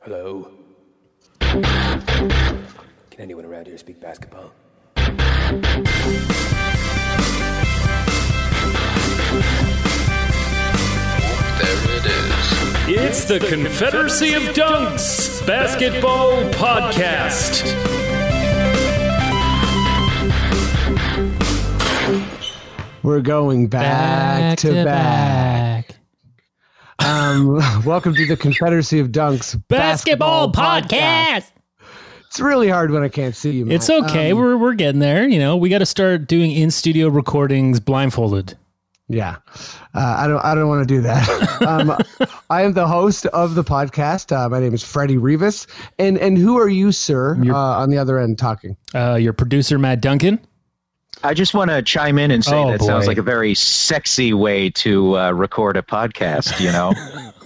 Hello? Can anyone around here speak basketball? There it is. It's the Confederacy of Dunks Basketball Podcast. We're going back, to, back. Um, welcome to the Confederacy of Dunks Basketball podcast. It's really hard when I can't see you. Matt. It's okay. Um, we're we're getting there. You know, we got to start doing in studio recordings blindfolded. yeah, uh, I don't. I don't want to do that. um, I am the host of the podcast. Uh, my name is Freddie Rivas, and and who are you, sir, uh, on the other end talking? Uh, your producer Matt Duncan. I just want to chime in and say Oh, that sounds like a very sexy way to uh, record a podcast. You know,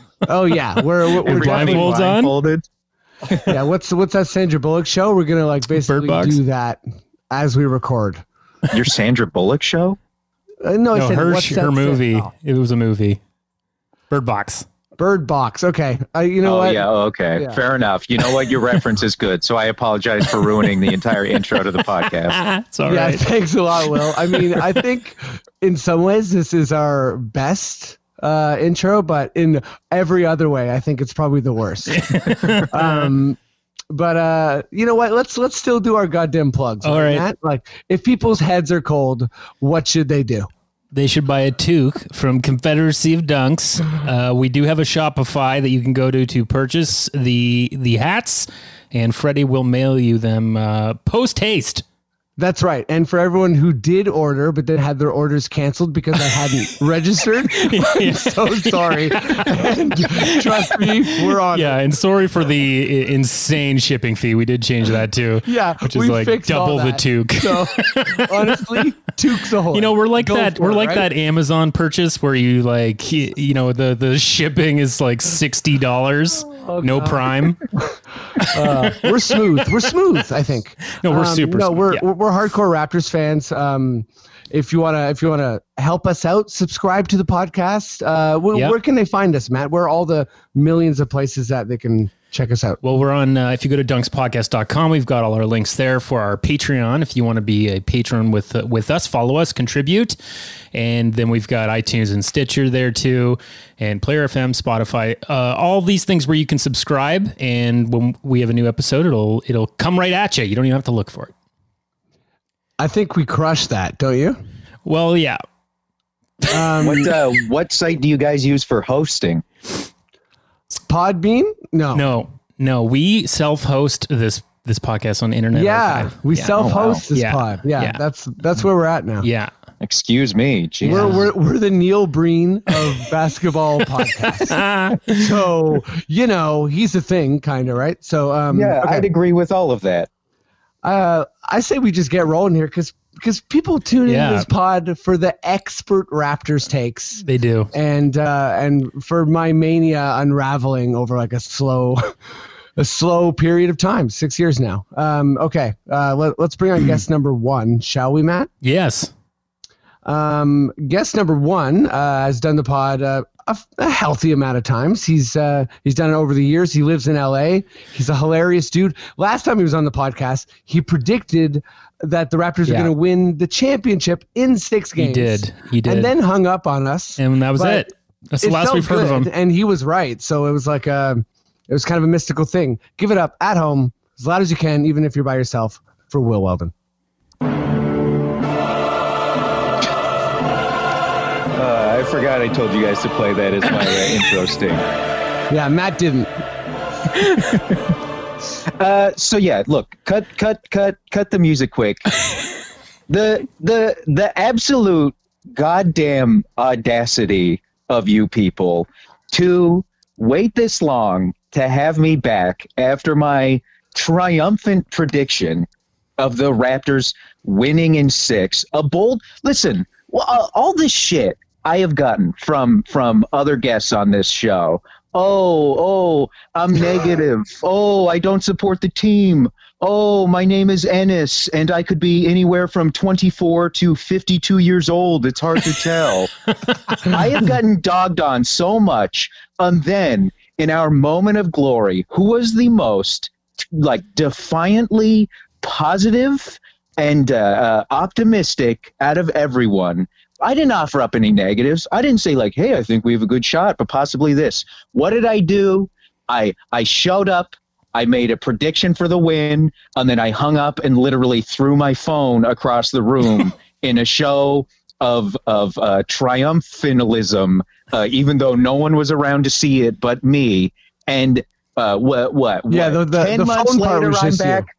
Oh yeah, we're we're, we're Everybody definitely- on? blindfolded. yeah. What's what's that Sandra Bullock show? We're gonna like basically do that as we record. Your Sandra Bullock show. Uh, no, I No, said, her what's her movie. Oh, It was a movie. Bird Box. Bird Box. Okay, uh, you know oh what? yeah, oh, okay, Yeah. fair enough. You know what? Your reference is good, so I apologize for ruining the entire intro to the podcast. It's all yeah, right. thanks a lot, Will. I mean, I think in some ways this is our best uh, intro, but in every other way, I think it's probably the worst. um, but uh, you know what? Let's let's still do our goddamn plugs. All right. Matt? Like, if people's heads are cold, what should they do? They should buy a toque from Confederacy of Dunks. Uh, we do have a Shopify that you can go to to purchase the the hats, and Freddie will mail you them uh, post haste. That's right. And for everyone who did order but then had their orders canceled because I hadn't registered, I'm so sorry. And trust me, we're on. it. Yeah, and sorry for the insane shipping fee. We did change that too. Yeah, which is we like fixed double the that. toque. So honestly, Took's a whole. You know, we're like Go that. We're it, like right? that Amazon purchase where you like, you know, the the shipping is like sixty dollars, oh. Oh, no Prime. Uh, we're smooth. We're smooth. I think. No, we're Um, super No, smooth, we're, yeah. we're we're hardcore Raptors fans. Um, if you wanna if you wanna help us out, subscribe to the podcast. Uh, wh- Yep. where can they find us, Matt? Where are all the millions of places that they can check us out? Well, we're on. Uh, if you go to dunkspodcast.com, we've got all our links there for our Patreon. If you want to be a patron with uh, with us, follow us, contribute, and then we've got iTunes and Stitcher there too, and Player FM, Spotify, uh, all these things where you can subscribe. And when we have a new episode, it'll it'll come right at you. You don't even have to look for it. I think we crushed that, don't you? Well, yeah. Um, What uh, what site do you guys use for hosting? Podbean? No. No, no, we self-host this this podcast on Internet Yeah, Archive. we yeah. self-host this Yeah. pod. Yeah, Yeah. that's that's where we're at now. Yeah. Excuse me. Jesus. We're, we're, we're the Neil Breen of basketball podcasts. so, you know, he's a thing, kind of, right? So, um, yeah, okay. I'd agree with all of that. uh, I say we just get rolling here because because people tune Yeah. into this pod for the expert Raptors takes They do. and uh, and for my mania unraveling over like a slow a slow period of time, six years now. Um, okay, uh, let, let's bring on guest number one, shall we, Matt? Yes. Um, guest number one uh, has done the pod uh, a, a healthy amount of times. He's uh, he's done it over the years. He lives in L.A. He's a hilarious dude. Last time he was on the podcast, he predicted that the Raptors are going to win the championship in six games. He did. He did. and then hung up on us. and that was but it. That's the last we've heard of him. and he was right. So it was like a, it was kind of a mystical thing. Give it up at home as loud as you can, even if you're by yourself, for Will Weldon. Forgot I told you guys to play that as my uh, intro sting. Yeah, Matt didn't. Uh, so yeah, look, cut, cut, cut, cut the music quick. the the the absolute goddamn audacity of you people to wait this long to have me back after my triumphant prediction of the Raptors winning in six. A bold listen. Well, uh, all this shit I have gotten from from other guests on this show. Oh, oh, I'm negative. oh, I don't support the team. Oh, my name is Ennis, and I could be anywhere from 24 to 52 years old. It's hard to tell. I have gotten dogged on so much, and then in our moment of glory, who was the most like defiantly positive and uh, uh, optimistic out of everyone? I didn't offer up any negatives. I didn't say like, "Hey, I think we have a good shot, but possibly this." What did I do? I I showed up. I made a prediction for the win, and then I hung up and literally threw my phone across the room in a show of of uh, triumphalism, uh, even though no one was around to see it but me. And uh, what what? Yeah, what, the- the- ten the months phone part later, was I'm just you. back.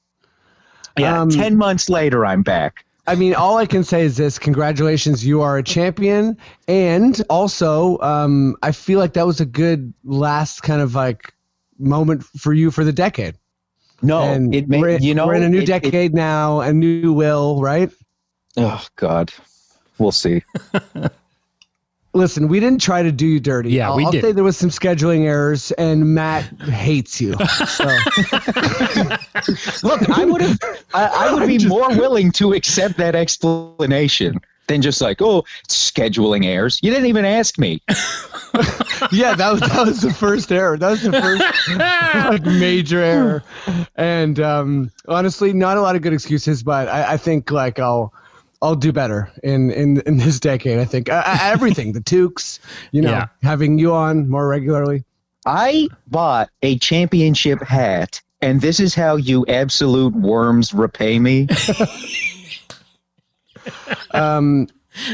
Yeah, Um, ten months later, I'm back. I mean, all I can say is this: congratulations, you are a champion, and also, um, I feel like that was a good last kind of like moment for you for the decade. No, and it may, we're, you know we're in a new it- it- decade now, a new will, right? oh God, we'll see. Listen, we didn't try to do you dirty. Yeah, I'll, we I'll did. say there was some scheduling errors, and Matt hates you. So Look, I would have, I, I would be more willing to accept that explanation than just like, oh, scheduling errors. You didn't even ask me. yeah, that was that was the first error. That was the first like major error. And um, honestly, not a lot of good excuses, but I, I think like I'll I'll do better in in in this decade. I think uh, uh, everything, the Tukes, you know, Yeah. having you on more regularly. I bought a championship hat, and this is how you absolute worms repay me. Um,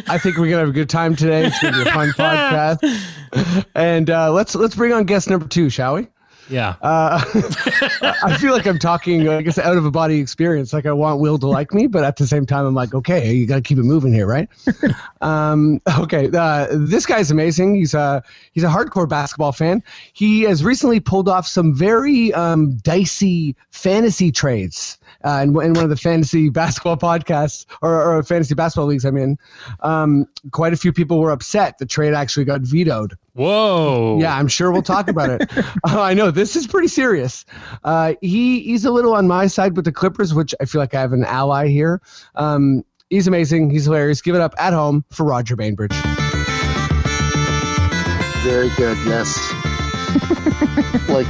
I think we're gonna have a good time today. It's gonna be a fun podcast. And uh, let's let's bring on guest number two, shall we? Yeah. Uh, I feel like I'm talking, I guess, out of a body experience. Like I want Will to like me, but at the same time, I'm like, okay, you got to keep it moving here, right? um, okay, uh, this guy's amazing. He's a he's a hardcore basketball fan. He has recently pulled off some very um, dicey fantasy trades. Uh, in, in one of the fantasy basketball podcasts or, or fantasy basketball leagues I'm in, um, quite a few people were upset. The trade actually got vetoed. Whoa. Yeah, I'm sure we'll talk about it. Oh, I know this is pretty serious. Uh, he he's a little on my side with the Clippers, which I feel like I have an ally here. Um, he's amazing. He's hilarious. Give it up at home for Roger Bainbridge. Very good, yes. like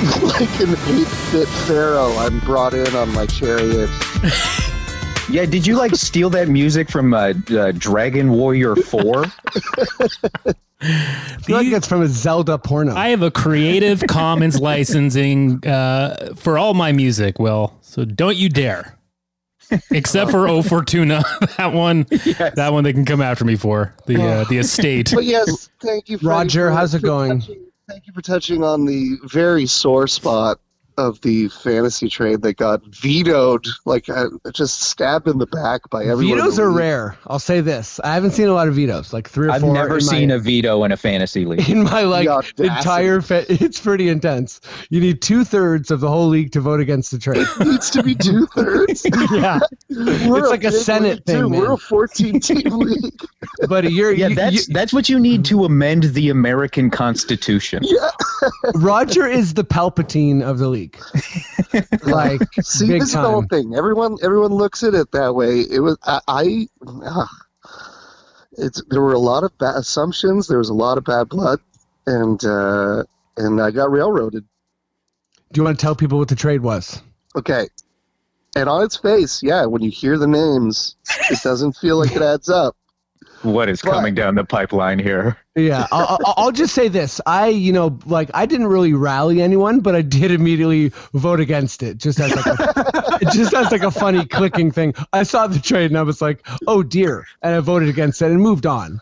like an eight-bit pharaoh, I'm brought in on my chariot. yeah, did you like steal that music from uh, uh, Dragon Warrior 4? I feel like it's from a Zelda porno. I have a Creative Commons licensing uh, for all my music, Will. So don't you dare. Except for O Fortuna, that one, that one they can come after me for the uh, the estate. But yes, thank you, Roger, how's it going? touching- thank you for touching on the very sore spot of the fantasy trade that got vetoed, like uh, just stabbed in the back by everyone. in vetoes are rare. I'll say this. I haven't seen a lot of vetoes, like three or I've four. never seen my, a veto in a fantasy league. in my like The entire. Fa- it's pretty intense. You need two thirds of the whole league to vote against the trade. It needs to be two thirds. yeah, We're like a Senate league, thing, too. We're a 14 team league. buddy, you're Yeah, you- that's you- that's what you need to amend the American Constitution. Yeah. Roger is the Palpatine of the league. Like See, big this is the whole thing. Everyone, everyone looks at it that way. It was I. I ah. it's there were a lot of bad assumptions. There was a lot of bad blood, and uh, and I got railroaded. Do you want to tell people what the trade was? Okay, and on its face, yeah, when you hear the names, it doesn't feel like it adds up. What is But- coming down the pipeline here? Yeah, I'll, I'll- I'll just say this. I, you know, like I didn't really rally anyone, but I did immediately vote against it, just as like a, just as like a funny clicking thing. I saw the trade and I was like, oh dear, and I voted against it and moved on.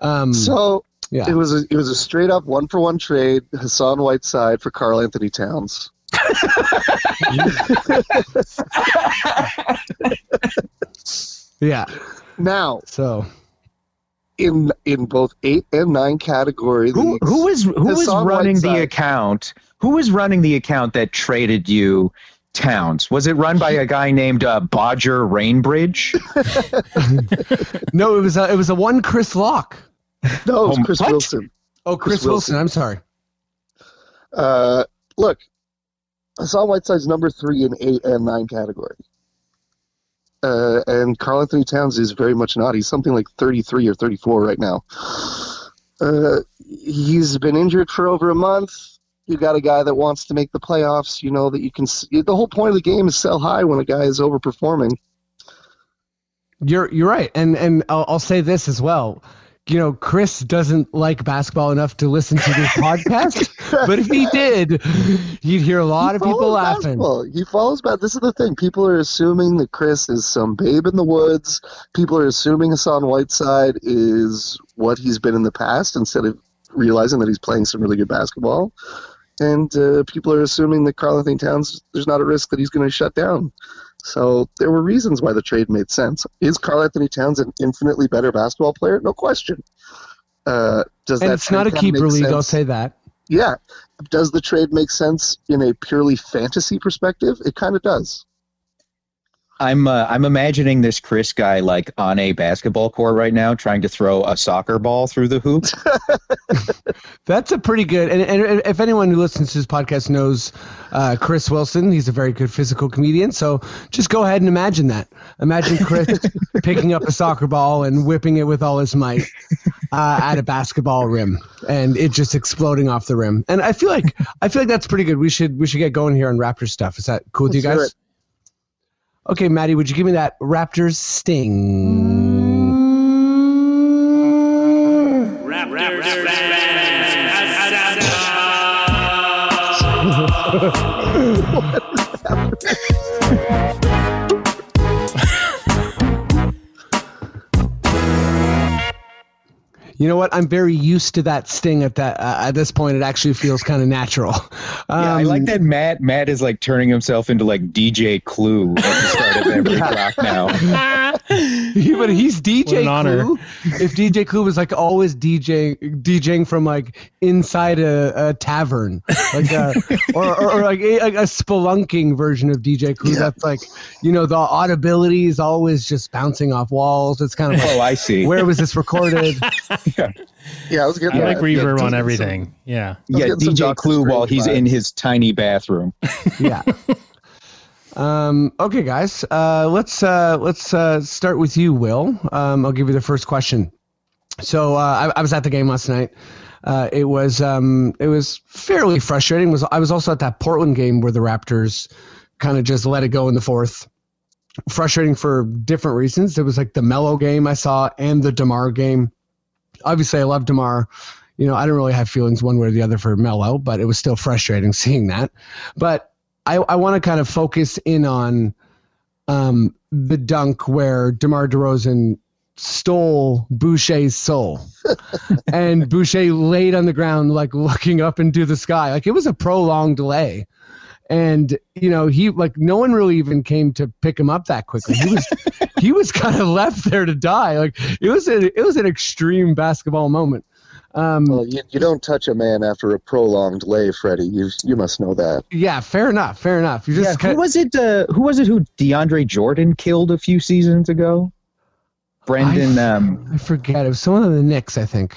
Um, So yeah, it was a, it was a straight up one for one trade. Hassan Whiteside for Karl-Anthony Towns. yeah. Now So in in both eight and nine category Who leagues, who was who running the account? Who was running the account that traded you Towns? Was it run by a guy named uh, Bodger Rainbridge? no, it was a, it was a one Chris Lock. no, it was Um, Chris what? Wilson. Oh, Chris, Chris Wilson. Wilson. I'm sorry. Uh, look, Hassan Whiteside's number three in eight and nine category. Uh, and Karl-Anthony Towns is very much not. He's something like 33 or 34 right now. Uh, he's been injured for over a month. You got a guy that wants to make the playoffs. You know that you can. The whole point of the game is sell high when a guy is overperforming. You're you're right, and and I'll, I'll say this as well. You know, Chris doesn't like basketball enough to listen to this podcast, but if he did, you'd hear a lot He of people laughing. basketball. He follows back. This is the thing. People are assuming that Chris is some babe in the woods. People are assuming Hassan Whiteside is what he's been in the past instead of realizing that he's playing some really good basketball. And uh, people are assuming that Karl-Anthony Towns, there's not a risk that he's going to shut down. So there were reasons why the trade made sense. Is Karl-Anthony Towns an infinitely better basketball player? No question. Uh, does and that it's not a keeper league. I'll sense? say that. Yeah. Does the trade make sense in a purely fantasy perspective? It kind of does. I'm uh, I'm imagining this Chris guy like on a basketball court right now, trying to throw a soccer ball through the hoop. That's a pretty good. And, and if anyone who listens to this podcast knows uh, Chris Wilson, he's a very good physical comedian. So just go ahead and imagine that. Imagine Chris picking up a soccer ball and whipping it with all his might uh, at a basketball rim, and it just exploding off the rim. And I feel like I feel like that's pretty good. We should we should get going here on Raptors stuff. Is that cool with you Let's do guys? Okay, Maddie, would you give me that Raptors sting? You know what? I'm very used to that sting at that uh, at this point. It actually feels kind of natural. yeah, I Um, like that Matt Matt is like turning himself into like DJ Clue at the start of every drop now. but he's DJ What an honor. Clue. If DJ Clue was like always DJ DJing from like inside a, a tavern, like a, or, or, or like a, a spelunking version of DJ Clue. Yeah. That's like you know the audibility is always just bouncing off walls. It's kind of like Oh, I see. where was this recorded? Yeah, I was getting. I like yeah, reverb yeah, on some- everything. Yeah. yeah, DJ Doctor Clue while Strange he's in his tiny bathroom. yeah. Um, okay, guys. Uh, let's uh, let's uh, start with you, Will. Um, I'll give you the first question. So uh, I, I was at the game last night. Uh, it was um, it was fairly frustrating. Was I was also at that Portland game where the Raptors kind of just let it go in the fourth. Frustrating for different reasons. It was like the Melo game I saw and the Demar game. Obviously, I love Demar. You know, I don't really have feelings one way or the other for Melo, but it was still frustrating seeing that. But I, I want to kind of focus in on um, the dunk where DeMar DeRozan stole Boucher's soul. and Boucher laid on the ground, like looking up into the sky. Like it was a prolonged delay. And you know he like no one really even came to pick him up that quickly. He was he was kind of left there to die. Like it was a, it was an extreme basketball moment. Um, Well, you, you don't touch a man after a prolonged lay, Freddie. You you must know that. yeah, fair enough, fair enough. You Yeah, just who was it? Uh, who was it? Who DeAndre Jordan killed a few seasons ago? Brandon, um, I forget. It was someone of the Knicks, I think.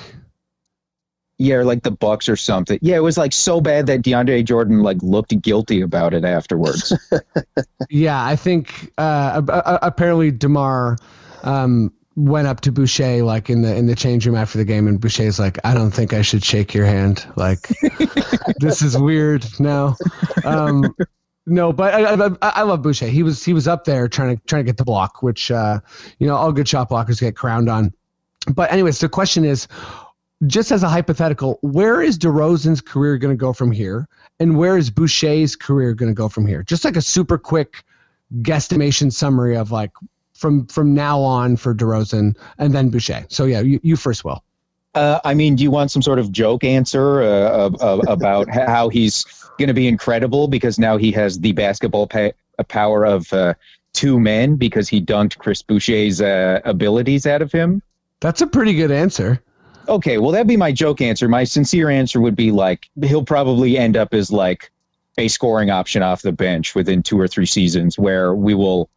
yeah, or like the Bucks or something. Yeah, it was like so bad that DeAndre Jordan like looked guilty about it afterwards. Yeah, I think uh, a- a- apparently Demar um, went up to Boucher like in the in the change room after the game, and Boucher's like, "I don't think I should shake your hand. Like, this is weird." No, um, no, but I, I, I- love Boucher. He was he was up there trying to trying to get the block, which uh, you know all good shot blockers get crowned on. But anyways, the question is, just as a hypothetical, where is DeRozan's career going to go from here? And where is Boucher's career going to go from here? Just like a super quick guesstimation summary of like from from now on for DeRozan and then Boucher. So yeah, you, you first, Will. Uh, I mean, do you want some sort of joke answer uh, of, about how he's going to be incredible because now he has the basketball pa- power of uh, two men because he dunked Chris Boucher's uh, abilities out of him? That's a pretty good answer. Okay, well, that'd be my joke answer. My sincere answer would be like he'll probably end up as like a scoring option off the bench within two or three seasons, where we will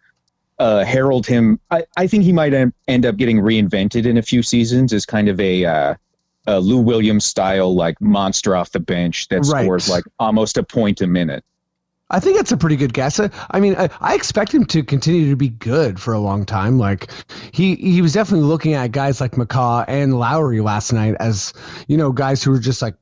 uh, herald him. I, I think he might end up getting reinvented in a few seasons as kind of a, uh, a Lou Williams style like monster off the bench that Right. scores like almost a point a minute. I think that's a pretty good guess. I, I mean, I, I expect him to continue to be good for a long time. Like he he was definitely looking at guys like McCaw and Lowry last night as you know guys who were just like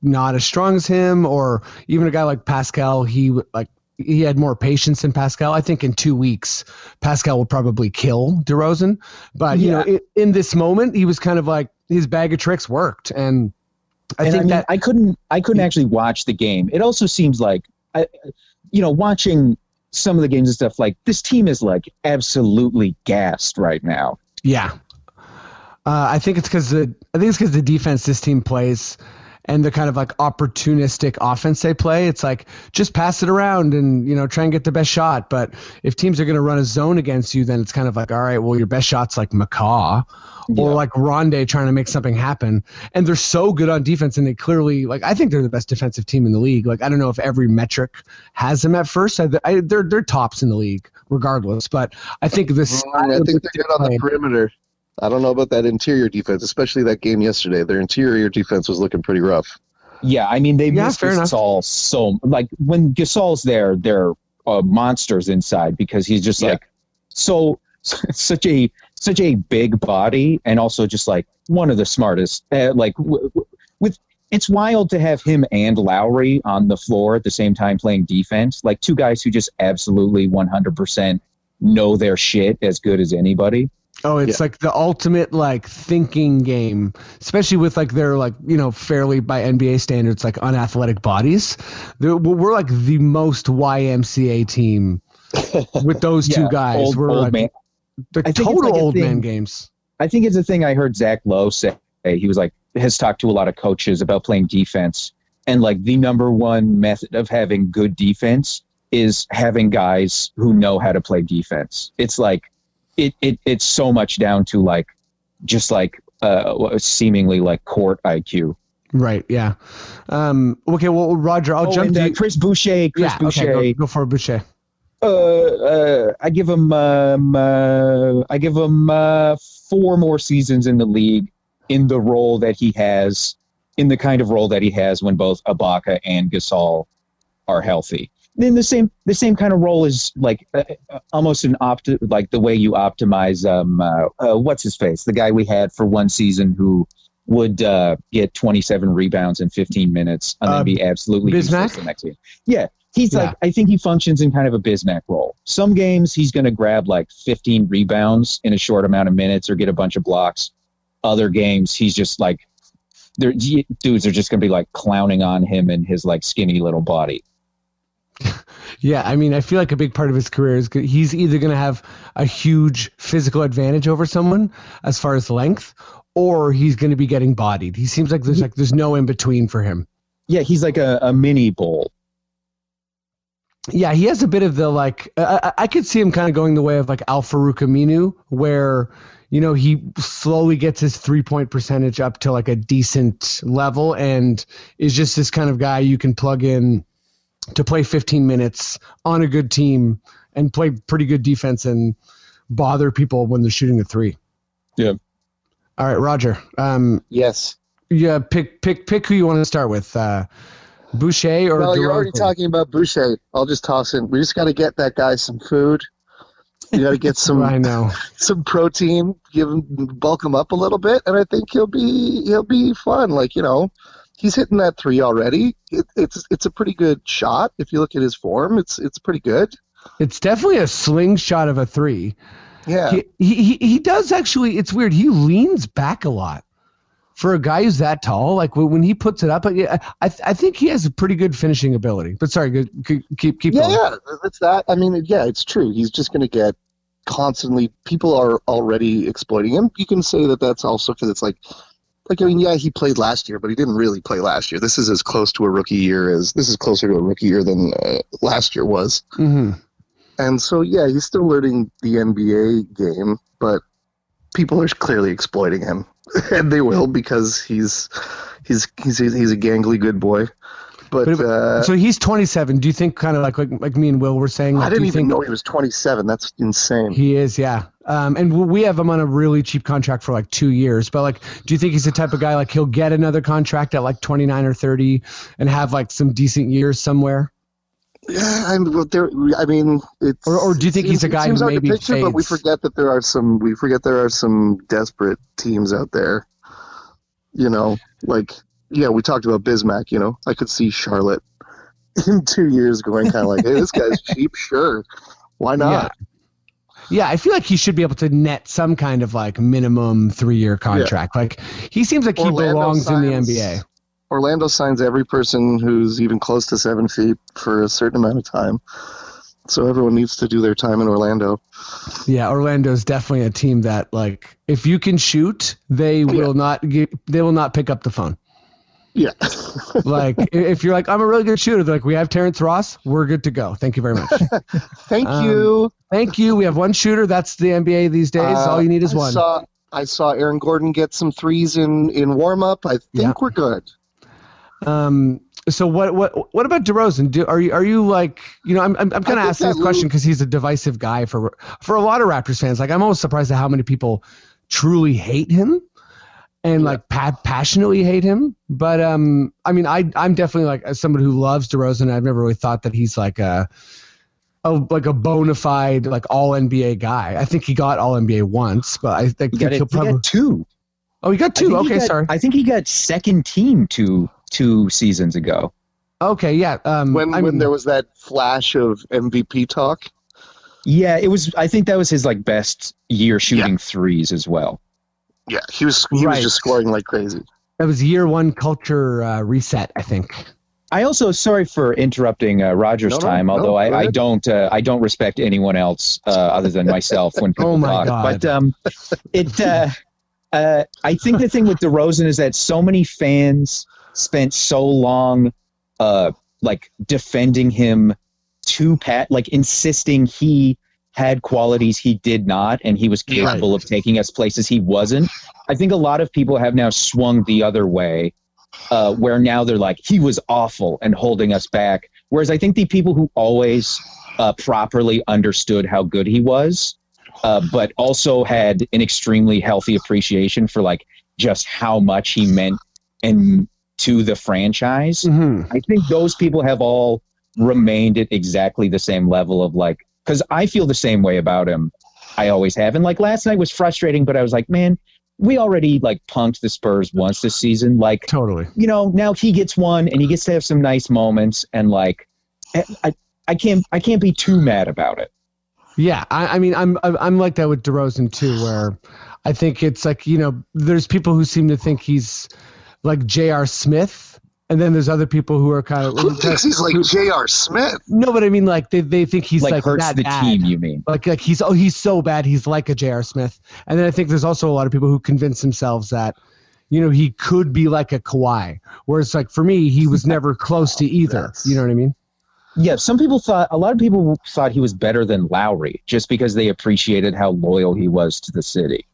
not as strong as him, or even a guy like Pascal. He like he had more patience than Pascal. I think in two weeks, Pascal will probably kill DeRozan. But you know, in, in this moment, he was kind of like his bag of tricks worked, and I and think I mean, that I couldn't I couldn't actually watch the game. It also seems like I, you know, watching some of the games and stuff like this team is like absolutely gassed right now. Yeah. Uh, I think it's because the I think it's because the defense this team plays and the kind of like opportunistic offense they play. It's like just pass it around and you know try and get the best shot. But if teams are going to run a zone against you, then it's kind of like all right, well your best shot's like McCaw or like Rondae trying to make something happen. And they're so good on defense, and they clearly like I think they're the best defensive team in the league. Like I don't know if every metric has them at first. I, I, they're they're tops in the league regardless. But I think this. Mm, I think they're good on the perimeter. I don't know about that interior defense, especially that game yesterday. Their interior defense was looking pretty rough. Yeah, I mean they Yeah, miss fair enough. Gasol so like when Gasol's there, they're uh, monsters inside because he's just Yeah. like so such a such a big body and also just like one of the smartest. Uh, like w- w- with it's wild to have him and Lowry on the floor at the same time playing defense, like two guys who just absolutely one hundred percent know their shit as good as anybody. Oh, it's like the ultimate like thinking game, especially with like their like you know fairly by NBA standards like unathletic bodies. They're, we're like the most YMCA team with those two guys. old- we're old like man. the I total like old man games. I think it's a thing I heard Zach Lowe say. He was like, has talked to a lot of coaches about playing defense. And like the number one method of having good defense is having guys who know how to play defense. It's like, it, it it's so much down to like, just like, uh, seemingly like court IQ. Right. Yeah. Um. Okay. Well, Roger, I'll Oh, jump to uh. Chris Boucher. Chris yeah. Boucher. Okay. Go, go for Boucher. uh, uh, I give him um, uh, I give him uh, four more seasons in the league in the role that he has, in the kind of role that he has when both Ibaka and Gasol are healthy. Then the same the same kind of role is like uh, uh, almost an opt like the way you optimize um uh, uh, what's his face the guy we had for one season who would uh, get 27 rebounds in 15 minutes and Uh, then be absolutely Bismack? useless the next game. Yeah, he's Yeah. like I think he functions in kind of a Bismack role. Some games he's going to grab like 15 rebounds in a short amount of minutes or get a bunch of blocks. Other games he's just like dudes are just going to be like clowning on him and his like skinny little body. Yeah, I mean, I feel like a big part of his career is he's either going to have a huge physical advantage over someone as far as length, or he's going to be getting bodied. He seems like there's like there's no in between for him. Yeah, he's like a, a mini bull. Yeah, he has a bit of the like. I, I- could see him kind of going the way of like Al-Farouq Aminu, where you know he slowly gets his three point percentage up to like a decent level, and is just this kind of guy you can plug in to play 15 minutes on a good team and play pretty good defense and bother people when they're shooting the three. Yeah. All right, Roger. Um, Yes. yeah, pick pick pick who you want to start with. Uh, Boucher or Well, you're already talking about Boucher. I'll just toss in. We just got to get that guy some food. You got to get some I know. some protein, give him bulk him up a little bit, and I think he'll be he'll be fun. Like you know, he's hitting that three already. It, it's it's a pretty good shot if you look at his form. It's it's pretty good. It's definitely a slingshot of a three. Yeah, He, he he does actually. It's weird. He leans back a lot for a guy who's that tall. Like when when he puts it up, I I, I think he has a pretty good finishing ability. But sorry, keep keep keep yeah, going. yeah. That's that. I mean, yeah, it's true. He's just going to get constantly. People are already exploiting him. You can say that that's also because it's like. Like I mean, yeah, he played last year, but he didn't really play last year. This is as close to a rookie year as this is closer to a rookie year than uh, last year was. hmm And so, yeah, he's still learning the NBA game, but people are clearly exploiting him, and they will because he's he's he's he's a gangly good boy. But, But- uh, So he's 27. Do you think kind of like like like me and Will were saying? Like, I didn't even think know he was 27. That's insane. He is, yeah. Um, and we have him on a really cheap contract for like two years. But like, do you think he's the type of guy like he'll get another contract at like 29 or 30 and have like some decent years somewhere? Yeah, I'm. well, There, I mean, it's. Or- or do you think he's a guy who maybe picture, But we forget that there are some. We forget there are some desperate teams out there. You know, like yeah, we talked about Bismack. You know, I could see Charlotte in two years going kind of like, hey, this guy's cheap. Sure, why not? Yeah, I feel like he should be able to net some kind of like minimum three year contract. Like he seems like he Orlando belongs in the NBA. Orlando signs every person who's even close to seven feet for a certain amount of time. So everyone needs to do their time in Orlando. Yeah, Orlando's definitely a team that like if you can shoot, they will not get, they will not pick up the phone. Yeah. Like if you're like I'm a really good shooter, they're like we have Terrence Ross, we're good to go. Thank you very much. Thank Um, you. Thank you. We have one shooter. That's the NBA these days. Uh, All you need is I one. Saw, I saw Aaron Gordon get some threes in, in warm up. I think Yeah. we're good. Um. So what what what about DeRozan? Do are you are you like you know I'm I'm, I'm kind of asking this question because he's a divisive guy for for a lot of Raptors fans. Like I'm almost surprised at how many people truly hate him and like pa- passionately hate him. But um, I mean, I I'm definitely like as somebody who loves DeRozan. I've never really thought that he's like a. A, like a bona fide like all NBA guy. I think he got all NBA once, but I think He got, it, he'll he probably. got two. oh, he got two. Okay, got- sorry. I think he got second team two two seasons ago. Okay, yeah. Um, When I when there was that flash of MVP talk. Yeah, it was. I think that was his like best year shooting threes as well. Yeah, he was he Right. was just scoring like crazy. that was year one culture uh, reset. I think. I also sorry for interrupting uh, Roger's No, no, time, no, although go I, I don't uh, I don't respect anyone else uh, other than myself when people Oh my talk. God. But um, it uh, uh, I think the thing with DeRozan is that so many fans spent so long uh, like defending him to Pat, like insisting he had qualities he did not, and he was capable of taking us places he wasn't. I think a lot of people have now swung the other way, uh, where now they're like, he was awful and holding us back. Whereas I think the people who always uh, properly understood how good he was, uh, but also had an extremely healthy appreciation for like just how much he meant and to the franchise. Mhm. I think those people have all remained at exactly the same level of like, because I feel the same way about him. I always have. And like last night was frustrating, but I was like, man, we already like punked the Spurs once this season. Like, Totally. you know, now he gets one and he gets to have some nice moments. And like, I, I, can't, I can't be too mad about it. Yeah, I, I mean, I'm I'm I'm like that with DeRozan too, where I think it's like you know, there's people who seem to think he's like J.R. Smith, and then there's other people who are kind of Who thinks he's like J.R. Smith? no, but I mean, like they, they think he's like, like, hurts that the bad. team, you mean? Like like he's oh he's so bad he's like a J.R. Smith, and then I think there's also a lot of people who convince themselves that. You know, he could be like a Kawhi, whereas like for me, he was never close to either. Yes. You know what I mean? Yeah, some people thought a lot of people thought he was better than Lowry just because they appreciated how loyal he was to the city.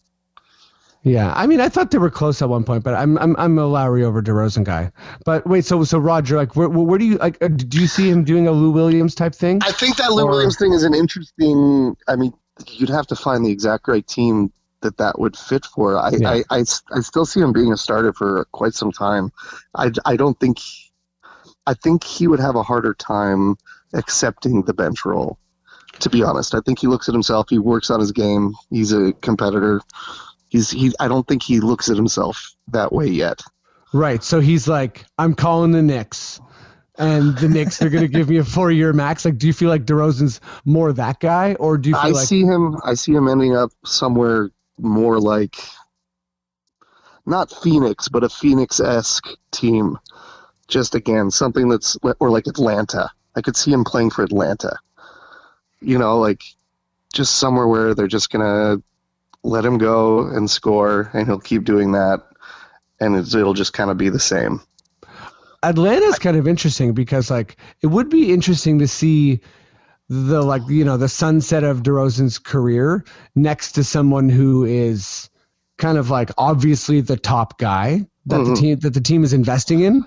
Yeah, I mean, I thought they were close at one point, but I'm I'm I'm a Lowry over DeRozan guy. But wait, so so Roger, like, where where do you like? uh, Do you see him doing a Lou Williams type thing? I think that Lou Or- Williams thing is an interesting. I mean, you'd have to find the exact right team that that would fit for. I, Yeah. I, I, I still see him being a starter for quite some time. I, I don't think. I think he would have a harder time accepting the bench role. To be honest, I think he looks at himself. He works on his game. He's a competitor. He's he. I don't think he looks at himself that way yet. Right. So he's like, I'm calling the Knicks, and the Knicks they're gonna give me a four year max. Like, do you feel like DeRozan's more that guy, or do you feel I like see him. I see him ending up somewhere more like not Phoenix, but a Phoenix esque team. Just again, something that's or like Atlanta. I could see him playing for Atlanta. You know, like just somewhere where they're just gonna let him go and score, and he'll keep doing that, and it's, it'll just kind of be the same. Atlanta's kind of interesting because like it would be interesting to see the like you know the sunset of DeRozan's career next to someone who is kind of like obviously the top guy that the Mhm. team that the team is investing in.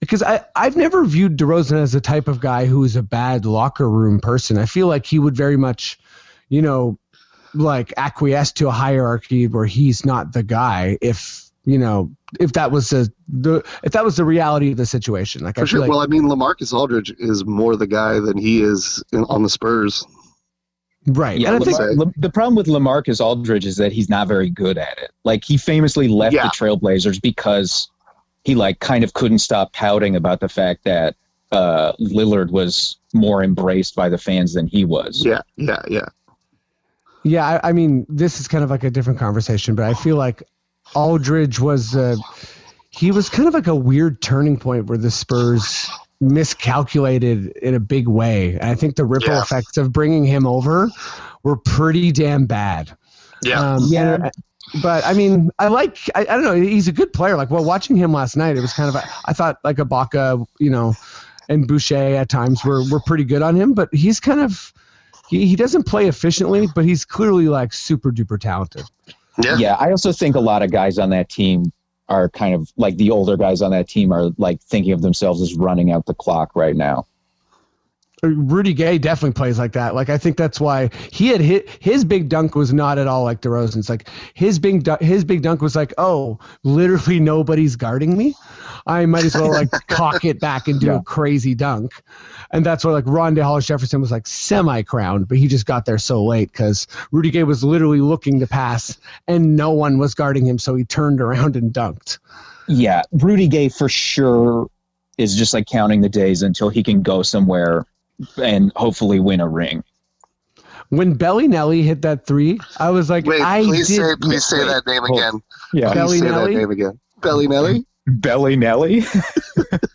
Because I, I've never viewed DeRozan as the type of guy who is a bad locker room person. I feel like he would very much, you know, like acquiesce to a hierarchy where he's not the guy if you know, if that was the, the if that was the reality of the situation. Like I For feel sure. like well, I mean, Lamarcus Aldridge is more the guy than he is in, on the Spurs. right. Yeah, and I think Lamar, Lam- the problem with Lamarcus Aldridge is that he's not very good at it. Like he famously left Yeah. the Trailblazers because he like kind of couldn't stop pouting about the fact that uh, Lillard was more embraced by the fans than he was. Yeah, yeah, yeah. Yeah, I, I mean, this is kind of like a different conversation, but I feel like Aldridge was uh, he was kind of like a weird turning point where the Spurs miscalculated in a big way. And I think the ripple Yeah. effects of bringing him over were pretty damn bad. Yeah. Um, Yeah. and- But I mean, I like, I, I don't know, he's a good player. Like, well, watching him last night, it was kind of, a, I thought like Ibaka, you know, and Boucher at times were, were pretty good on him, but he's kind of, he, he doesn't play efficiently, but he's clearly like super duper talented. Yeah. Yeah, I also think a lot of guys on that team are kind of like the older guys on that team are like thinking of themselves as running out the clock right now. Rudy Gay definitely plays like that. Like I think that's why he had hit his big dunk was not at all like DeRozan's. Like his big his big dunk was like, oh, literally nobody's guarding me. I might as well like cock it back and do Yeah. a crazy dunk. And that's why like Rondae Hollis-Jefferson was like semi crowned, but he just got there so late because Rudy Gay was literally looking to pass and no one was guarding him, so he turned around and dunked. Yeah, Rudy Gay for sure is just like counting the days until he can go somewhere and hopefully win a ring. When Belly Nelly hit that three, I was like, Wait, I please did. say please say that name hold- again. Yeah, Please Belly say Nelly? that name again. Belly Nelly? Belly Nelly.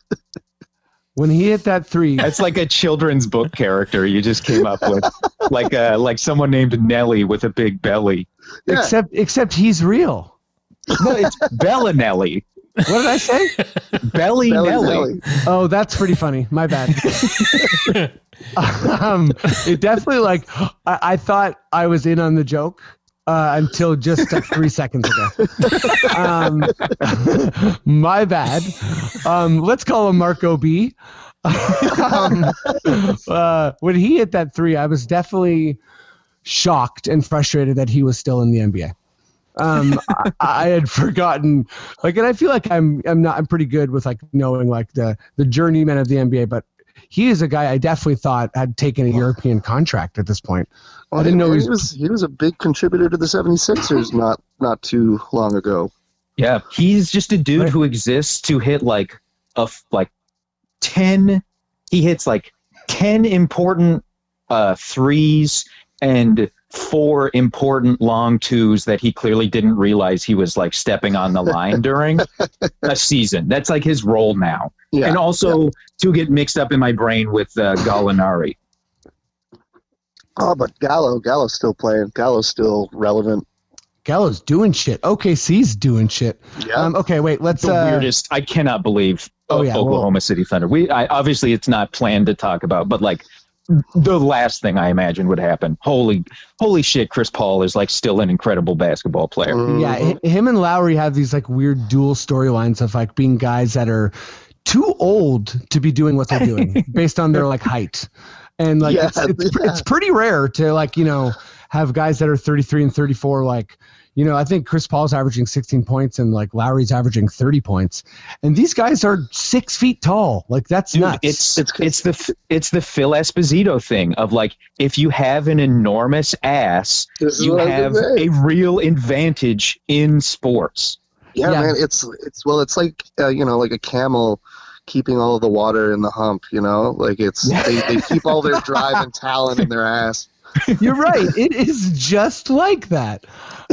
when he hit that three, That's like a children's book character you just came up with, like uh, like someone named Nelly with a big belly. Yeah. except except he's real. No, it's Belinelli. What did I say? Belly, Belly Nelly. Oh, that's pretty funny. My bad. um, it definitely like I, I thought I was in on the joke uh, until just like three seconds ago. Um, my bad. Um, let's call him Marco B. um, uh, when he hit that three, I was definitely shocked and frustrated that he was still in the NBA. Um, I, I had forgotten, like, and I feel like I'm, I'm not, I'm pretty good with like knowing like the the journeyman of the NBA, but he is a guy I definitely thought had taken a European contract at this point. Well, I didn't know he, he was- was he was a big contributor to the 76ers not not too long ago. Yeah, he's just a dude Right. who exists to hit like a like ten. He hits like ten important uh, threes and four important long twos that he clearly didn't realize he was like stepping on the line during a season. That's like his role now, Yeah. and also to get mixed up in my brain with uh, Gallinari. Oh, but Gallo, Gallo's still playing. Gallo's still relevant. Gallo's doing shit. OKC's doing shit. Yeah. Um, okay, wait. Let's. the Uh, weirdest. I cannot believe Oh, O- yeah, well- Oklahoma City Thunder. We I, obviously it's not planned to talk about, but like the last thing I imagine would happen. Holy, holy shit! Chris Paul is like still an incredible basketball player. Yeah, Mhm. hi- him and Lowry have these like weird dual storylines of like being guys that are too old to be doing what they're doing based on their like height. And like Yeah, it's, it's, yeah. it's pretty rare to like, you know, have guys that are 33 and 34 like you know, I think Chris Paul's averaging 16 points and like Lowry's averaging 30 points. And these guys are six feet tall. Like that's Dude, nuts. it's It's- it's the it's the Phil Esposito thing of like if you have an enormous ass, This you what I was have a real advantage in sports. Yeah, Yeah. man, it's it's well, it's like uh, you know, like a camel keeping all of the water in the hump. You know, like it's they, they keep all their drive and talent in their ass. You're right. It is just like that.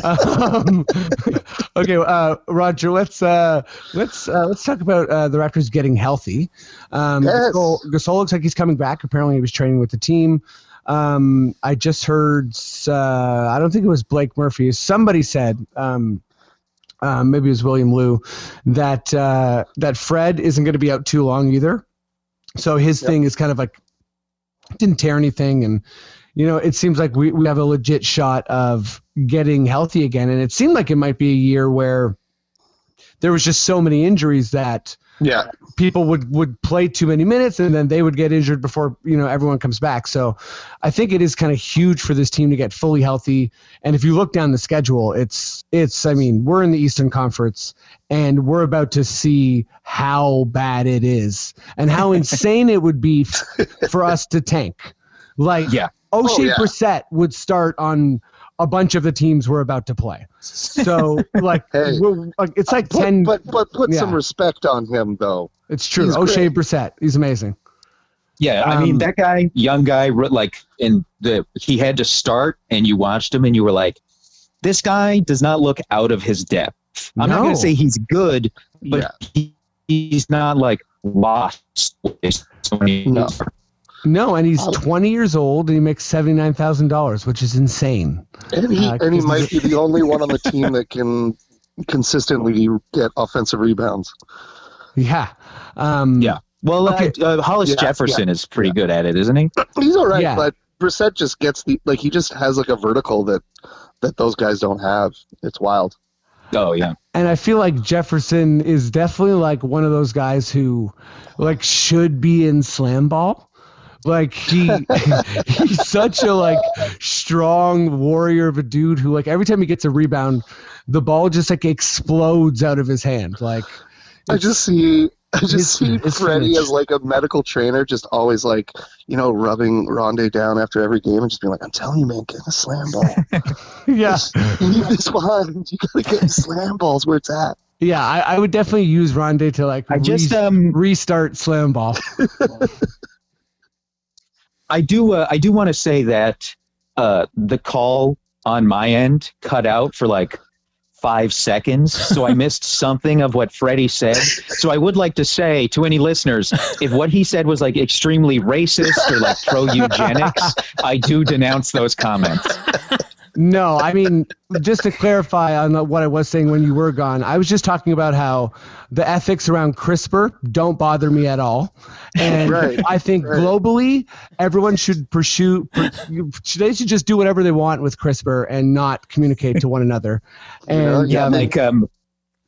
Um, okay, uh, Roger. Let's uh, let's uh, let's talk about uh, the Raptors getting healthy. Um, Yes. Gasol, Gasol looks like he's coming back. Apparently, he was training with the team. Um, I just heard. Uh, I don't think it was Blake Murphy. Somebody said. Um, uh, maybe it was William Lou, that uh, that Fred isn't going to be out too long either. So his Yep. thing is kind of like didn't tear anything, and you know it seems like we, we have a legit shot of getting healthy again. And it seemed like it might be a year where there was just so many injuries that Yeah. people would would play too many minutes and then they would get injured before you know everyone comes back so i think it is kind of huge for this team to get fully healthy and if you look down the schedule it's it's i mean we're in the eastern conference and we're about to see how bad it is and how insane it would be for us to tank like Yeah. Oshae Oh, yeah. Brissett would start on a bunch of the teams we're about to play so like, Hey. we're, like it's like Put, 10 but but put some respect on him though. it's true he's Oshae great. Brissett he's amazing Yeah, I mean Um, that guy, young guy, like in the he had to start, and you watched him, and you were like, this guy does not look out of his depth. I'm not going to say he's good, but Yeah. he, he's not like lost. So many- No. No, and he's Oh. 20 years old and he makes $79,000, which is insane. And he Uh, and he 'cause might be the only one on the team that can consistently get offensive rebounds. Yeah. Um, Yeah. Well, Okay. uh, uh, Hollis Yeah, Jefferson is pretty good at it, isn't he? He's all right, Yeah. but Brissett just gets the like he just has like a vertical that that those guys don't have. It's wild. Oh yeah. And I feel like Jefferson is definitely like one of those guys who like should be in slam ball. Like he he's such a like strong warrior of a dude who like every time he gets a rebound, the ball just like explodes out of his hand. Like I just see I just His- see his Freddie finish. as like a medical trainer, just always like you know rubbing Rondae down after every game and just being like, "I'm telling you, man, get a slam ball. yeah. Leave this behind. You gotta get the slam balls where it's at." Yeah, I, I would definitely use Rondae to like I just re- um restart slam ball. I do uh, I do want to say that uh, the call on my end cut out for like five seconds, so I missed something of what Freddie said. So I would like to say to any listeners, if what he said was like extremely racist or like pro eugenics, I do denounce those comments. No, I mean, just to clarify on the- what I was saying when you were gone, I was just talking about how the ethics around CRISPR don't bother me at all. And Right, I think right. globally, everyone should pursue, per, they should just do whatever they want with CRISPR and not communicate to one another. And Yeah, Yeah, um, like um,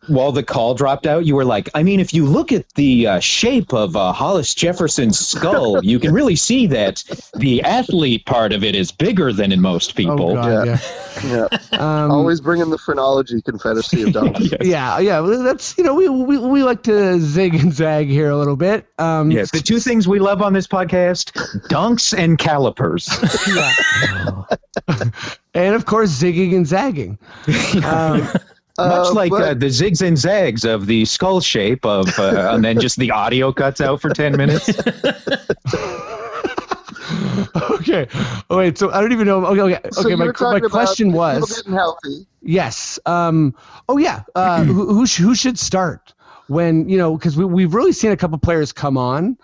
while the call dropped out, you were like, I mean, if you look at the uh, shape of uh, Hollis Jefferson's skull, you can really see that the athlete part of it is bigger than in most people. oh people. God, yeah. Yeah, Um, always bringing the phrenology confederacy of dunks. yeah, yeah. That's you know we, we we like to zig and zag here a little bit. Um, Yes, the two things we love on this podcast: dunks and calipers. and of course zigging and zagging. Um, Much Uh, like but- uh, the zigs and zags of the skull shape of, uh, and then just the audio cuts out for ten minutes. okay. Oh, wait. So I don't even know. Okay. Okay. So okay my, my question was yes. Um. Oh yeah. Uh. who who, sh- who should start when you know because we we've really seen a couple players come on,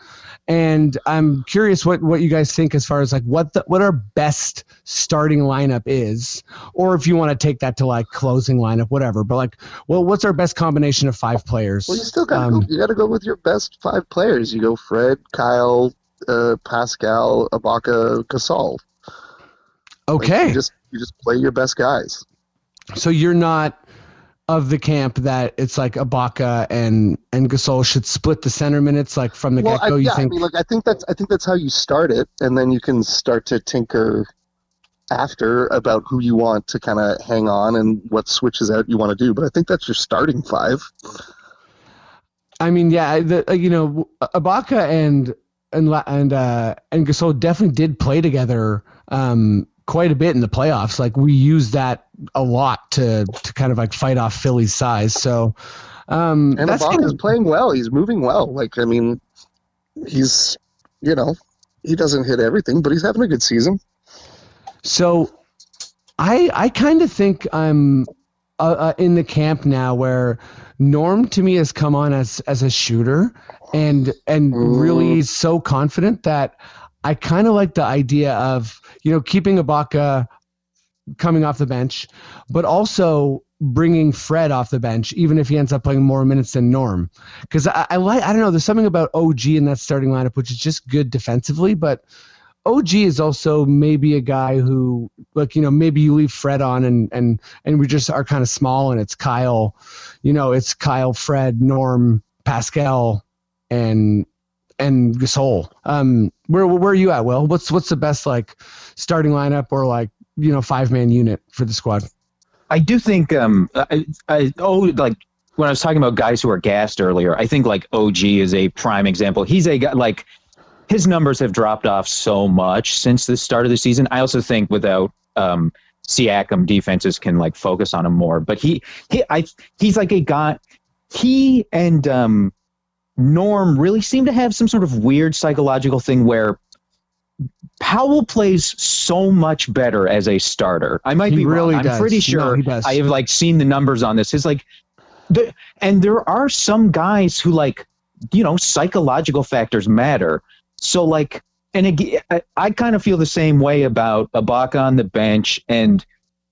and I'm curious what what you guys think as far as like what the what our best starting lineup is, or if you want to take that to like closing lineup, whatever. But like, well, what's our best combination of five players? Well, you still got to Um, go. You got to go with your best five players. You go Fred, Kyle, uh, Pascal, Ibaka, Gasol. Like, Okay. you just you just play your best guys. So you're not of the camp that it's like Ibaka and and Gasol should split the center minutes like from the well, get go. You yeah, think? I mean, like I think that's I think that's how you start it, and then you can start to tinker after about who you want to kind of hang on and what switches out you want to do. But I think that's your starting five. I mean, yeah, the, uh, you know, Ibaka and and and uh, and Gasol definitely did play together um, quite a bit in the playoffs. Like we use that a lot to to kind of like fight off Philly's size. So um, And that's Ibaka kind is playing well. He's moving well. Like I mean, he's you know he doesn't hit everything, but he's having a good season. So, I I kind of think I'm uh, uh, in the camp now where Norm to me has come on as as a shooter, and and really so confident that I kind of like the idea of you know keeping Ibaka coming off the bench, but also bringing Fred off the bench, even if he ends up playing more minutes than Norm. Because I, I like I don't know, there's something about OG in that starting lineup which is just good defensively, but OG is also maybe a guy who, like, you know, maybe you leave Fred on and and and we just are kind of small and it's Kyle, you know, it's Kyle, Fred, Norm, Pascal and and Gasol. Um, where where are you at, Will? What's what's the best like starting lineup or like you know five man unit for the squad? I do think um I, I oh like when I was talking about guys who are gassed earlier, I think like OG is a prime example. He's a guy like his numbers have dropped off so much since the start of the season. I also think without um Siakam defenses can like focus on him more. But he he I he's like a guy he and um Norm really seem to have some sort of weird psychological thing where Powell plays so much better as a starter. I might He be really wrong. I'm pretty sure does. I have like seen the numbers on this. It's like, the, and there are some guys who like, you know, psychological factors matter. So like, and again, I, I kind of feel the same way about Ibaka on the bench and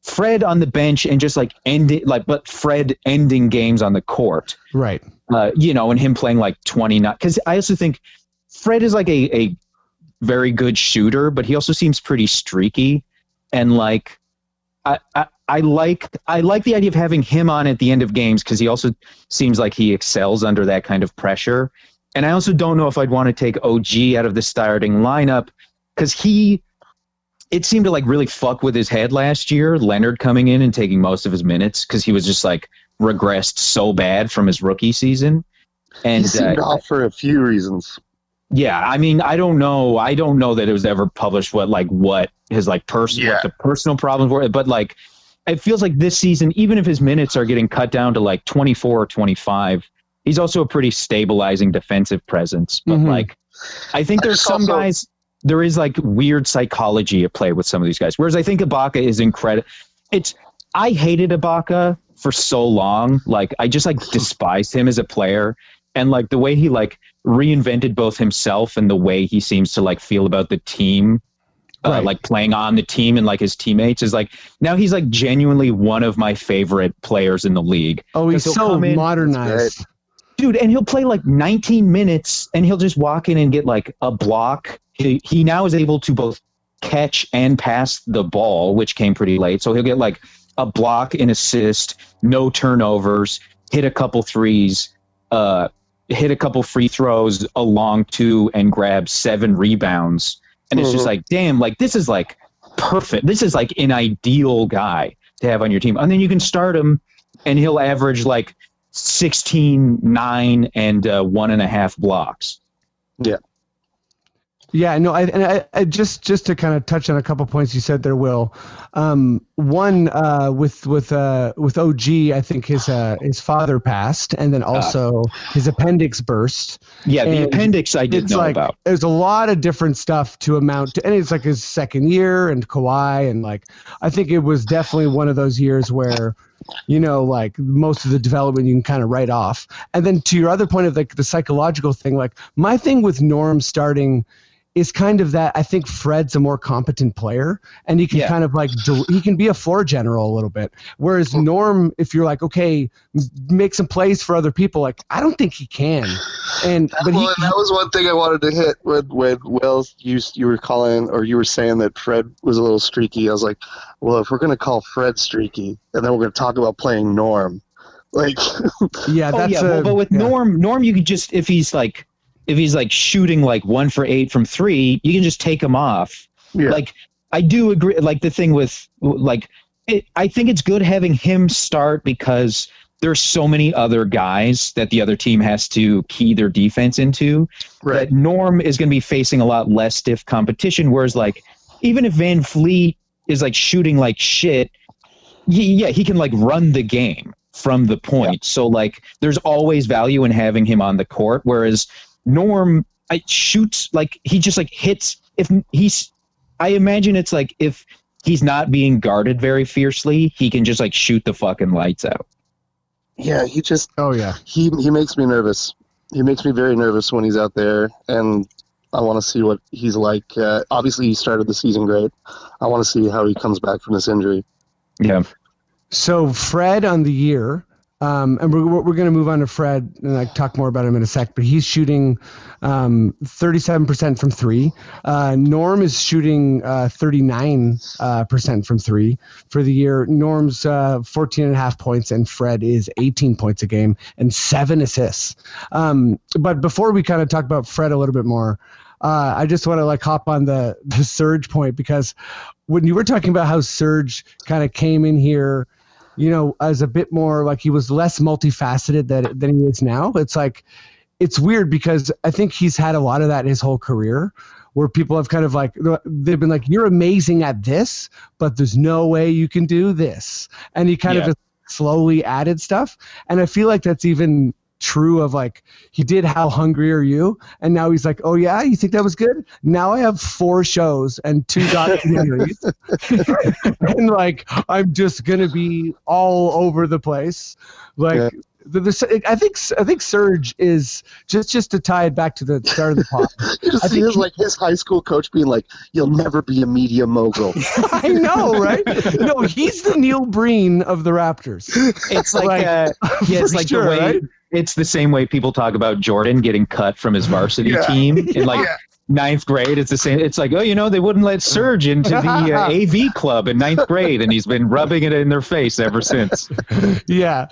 Fred on the bench and just like ending like, but Fred ending games on the court Right. uh, you know, and him playing like 20 not Because I also think Fred is like a, a very good shooter, but he also seems pretty streaky. And like, I, I, I like I like the idea of having him on at the end of games because he also seems like he excels under that kind of pressure. And I also don't know if I'd want to take OG out of the starting lineup because he it seemed to like really fuck with his head last year. Leonard coming in and taking most of his minutes because he was just like regressed so bad from his rookie season. And he seemed uh, off for a few reasons. yeah, I mean, I don't know. I don't know that it was ever published what like what his like personal Yeah. what the personal problems were, but like it feels like this season, even if his minutes are getting cut down to like 24 or 25, he's also a pretty stabilizing defensive presence. But Mhm. like, I think there's just some also- guys. There is like weird psychology at play with some of these guys. Whereas I think Ibaka is incredible. It's I hated Ibaka for so long. Like I just like despised him as a player, and like the way he like reinvented both himself and the way he seems to like feel about the team. Uh, like playing on the team and like his teammates is like now he's like genuinely one of my favorite players in the league Oh, he's so modernized. dude and he'll play like 19 minutes and he'll just walk in and get like a block he, he now is able to both catch and pass the ball which came pretty late. So he'll get like a block an assist no turnovers hit a couple threes uh hit a couple free throws a long two and grab seven rebounds. And it's just Mhm. like damn like this is like perfect. This is like an ideal guy to have on your team. And then you can start him and he'll average like 16, 9, and uh, one and a half blocks. Yeah, no, I, and I, I just just to kind of touch on a couple points you said there, Will. Um, one uh, with with uh, with OG, I think his uh, his father passed, and then also his appendix burst. Yeah, the And appendix I did it's know like about. there's a lot of different stuff to amount to, and it's like his second year and Kawhi, and like I think it was definitely one of those years where, you know, like most of the development you can kind of write off. And then to your other point of like the psychological thing, like my thing with Norm starting is kind of that I think Fred's a more competent player and he can Yeah. kind of like he can be a floor general a little bit. Whereas Norm, if you're like okay, make some plays for other people, like I don't think he can. And but well, he, that was one thing I wanted to hit when when Will you you were calling or you were saying that Fred was a little streaky. I was like, well, if we're gonna call Fred streaky, and then we're gonna talk about playing Norm, like yeah, Oh that's yeah, a, well, but with yeah. Norm, Norm, you could just if he's like if he's like shooting like one for eight from three, you can just take him off. Yeah. Like I do agree. Like the thing with like it, I think it's good having him start because there's so many other guys that the other team has to key their defense into. right, that Norm is going to be facing a lot less stiff competition. Whereas, like, even if VanVleet is like shooting like shit, yeah, he can like run the game from the point. So, like, there's always value in having him on the court. Whereas Norm, I shoots like he just like hits. If he's, I imagine it's like if he's not being guarded very fiercely, he can just like shoot the fucking lights out. yeah, he just Oh yeah. he he makes me nervous. He makes me very nervous when he's out there, and I want to see what he's like. Uh, obviously, he started the season great. I want to see how he comes back from this injury. Yeah. So Fred on the year, Um, and we're, we're going to move on to Fred and like talk more about him in a sec. But he's shooting um, 37% from three. Uh, Norm is shooting uh, 39% uh, from three for the year. Norm's uh, 14 and a half points, and Fred is 18 points a game and seven assists. Um, but before we kind of talk about Fred a little bit more, uh, I just want to like hop on the the Serge point because when you were talking about how Serge kind of came in here you know, as a bit more like he was less multifaceted than than he is now. It's like it's weird because I think he's had a lot of that his whole career where people have kind of like they've been like you're amazing at this but there's no way you can do this and he kind Yeah. of slowly added stuff and i feel like that's even true of like he did how hungry are you and now he's like oh yeah you think that was good now i have four shows and two documentaries and like i'm just gonna be all over the place like Yeah. the, the, I think I think Serge is just just to tie it back to the start of the pod. You just I see think his he- like his high school coach being like, "You'll never be a media mogul." I know, right? No, he's the Neil Breen of the Raptors. It's like, Like, uh, yeah, it's like sure, the way right? It's the same way people talk about Jordan getting cut from his varsity Yeah. team in like ninth grade. It's the same. It's like, oh, you know, they wouldn't let Serge into the uh, AV club in ninth grade, and he's been rubbing it in their face ever since. Yeah,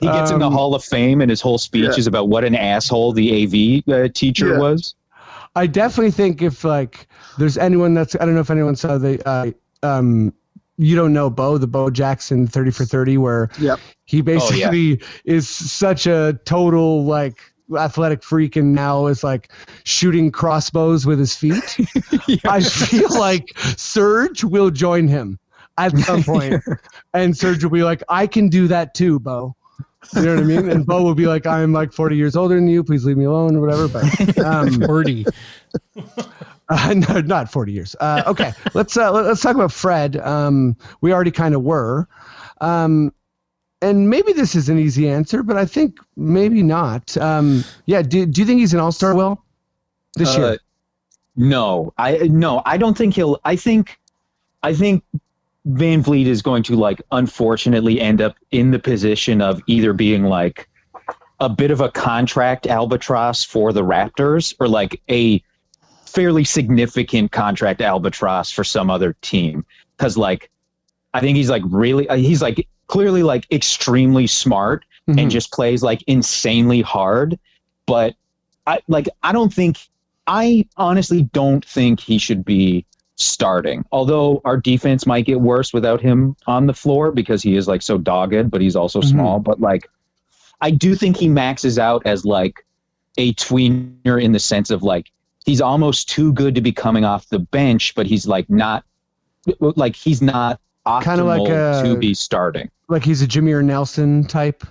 He gets in the Um, Hall of Fame, and his whole speech Yeah. is about what an asshole the AV uh, teacher Yeah. was. I definitely think if like there's anyone that's I don't know if anyone saw the uh, um you don't know Bo the Bo Jackson thirty for thirty where Yep. he basically is such a total like athletic freak and now is like shooting crossbows with his feet. I feel like Serge will join him at some point, and Serge will be like, "I can do that too, Bo." You know what I mean? And Bo will be like, "I'm like 40 years older than you. Please leave me alone," or whatever. But um, Forty. Uh, no, not 40 years. Uh, okay, let's uh, let- let's talk about Fred. Um, we already kind of were, um, and maybe this is an easy answer, but I think maybe not. Um, yeah, do do you think he's an All Star? Will this Uh, year? No, I no, I don't think he'll. I think, I think VanVleet is going to like unfortunately end up in the position of either being like a bit of a contract albatross for the Raptors or like a fairly significant contract albatross for some other team because like I think he's like really uh, he's like clearly like extremely smart Mhm. and just plays like insanely hard but I like I don't think I honestly don't think he should be starting. Although our defense might get worse without him on the floor because he is like so dogged, but he's also Mhm. small. But like, I do think he maxes out as like a tweener in the sense of like he's almost too good to be coming off the bench, but he's like not like he's not optimal Kinda like a- to be starting. like he's a Jameer Nelson type.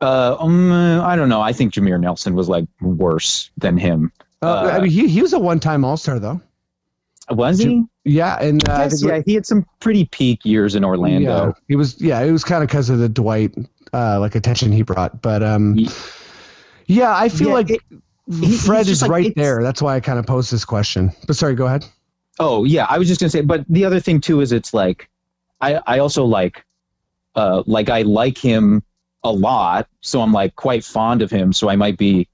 Uh, um, I don't know. I think Jameer Nelson was like worse than him. Uh, I Uh, mean, he he was a one time All Star though. Was he? Yeah, and uh, I Yes, yeah, he had some pretty peak years in Orlando. Yeah, he was. Yeah, it was kind of because of the Dwight uh, like attention he brought. But um, Ye- yeah, I feel Yeah, like it- Fred is like- right there. That's why I kind of posed this question. But sorry, go ahead. Oh yeah, I was just gonna say, but the other thing too is it's like, I I also like, uh, like I like him a lot, so I'm like quite fond of him. So I might be,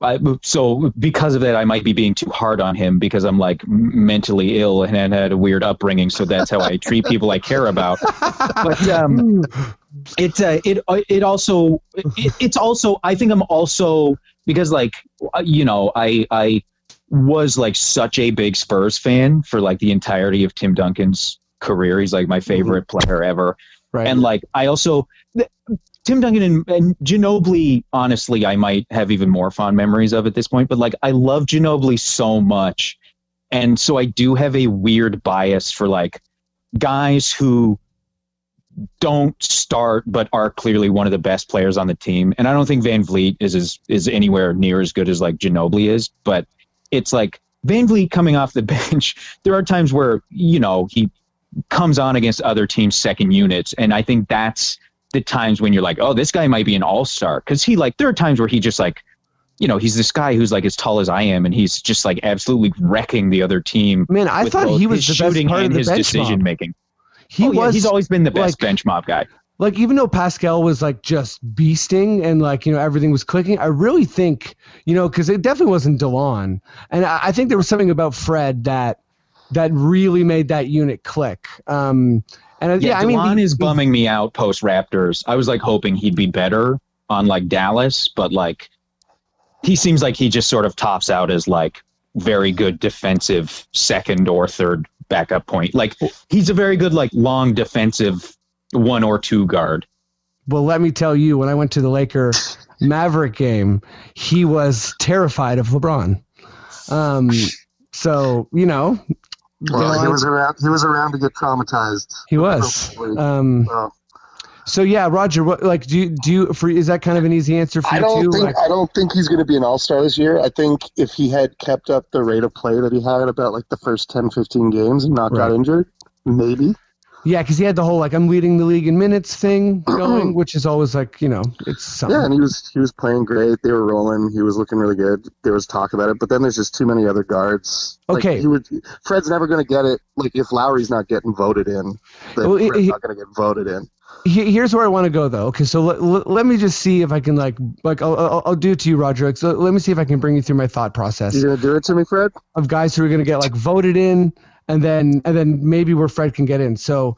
I so because of that, I might be being too hard on him because I'm like mentally ill and had a weird upbringing. So that's how I treat people I care about. But um, it uh, it it also it, it's also I think I'm also because like uh, you know I I was like such a big Spurs fan for like the entirety of Tim Duncan's career. He's like my favorite player ever, Right. and like I also Tim Duncan and, and Ginobili. Honestly, I might have even more fond memories of at this point. But like I love Ginobili so much, and so I do have a weird bias for like guys who don't start but are clearly one of the best players on the team. And I don't think VanVleet is is, is anywhere near as good as like Ginobili is, but it's like VanVleet coming off the bench. There are times where, you know, he comes on against other teams' second units. And I think that's the times when you're like, oh, this guy might be an all star. Cause he like there are times where he just like you know, he's this guy who's like as tall as I am, and he's just like absolutely wrecking the other team. Man, I thought he was the best shooting part of the his decision making. He oh, yeah, was. he's always been the best like- bench mob guy. like even though Pascal was like just beasting and like you know everything was clicking, I really think you know because it definitely wasn't Delon, and I, I think there was something about Fred that that really made that unit click. Um, and yeah, Yeah, I mean, Delon is bumming me out post Raptors. I was like hoping he'd be better on like Dallas, but like he seems like he just sort of tops out as like very good defensive second or third backup point. Like he's a very good like long defensive one or two guard. Well, let me tell you, when I went to the Laker Maverick game, he was terrified of LeBron. Um, so you know, Well, he was around. He was around to get traumatized. he was. Um, Well, so yeah, Roger, what like do you do you for is that kind of an easy answer for I you don't too? think Like, I don't think he's going to be an all-star this year. I think if he had kept up the rate of play that he had about like the first 10, 15 games and not got injured, maybe. Yeah, because he had the whole like I'm leading the league in minutes thing going, which is always like you know it's something. Yeah, and he was he was playing great. They were rolling. He was looking really good. There was talk about it, but then there's just too many other guards. Like, Okay. he would. Fred's never going to get it. Like if Lowry's not getting voted in, then Well, Fred's he- not going to get voted in. He- here's where I want to go though. Okay, so let, let, let me just see if I can like like I'll, I'll, I'll do it to you, Roger. So let me see if I can bring you through my thought process. You're going to do it to me, Fred? of guys who are going to get like voted in and then and then maybe where Fred can get in. So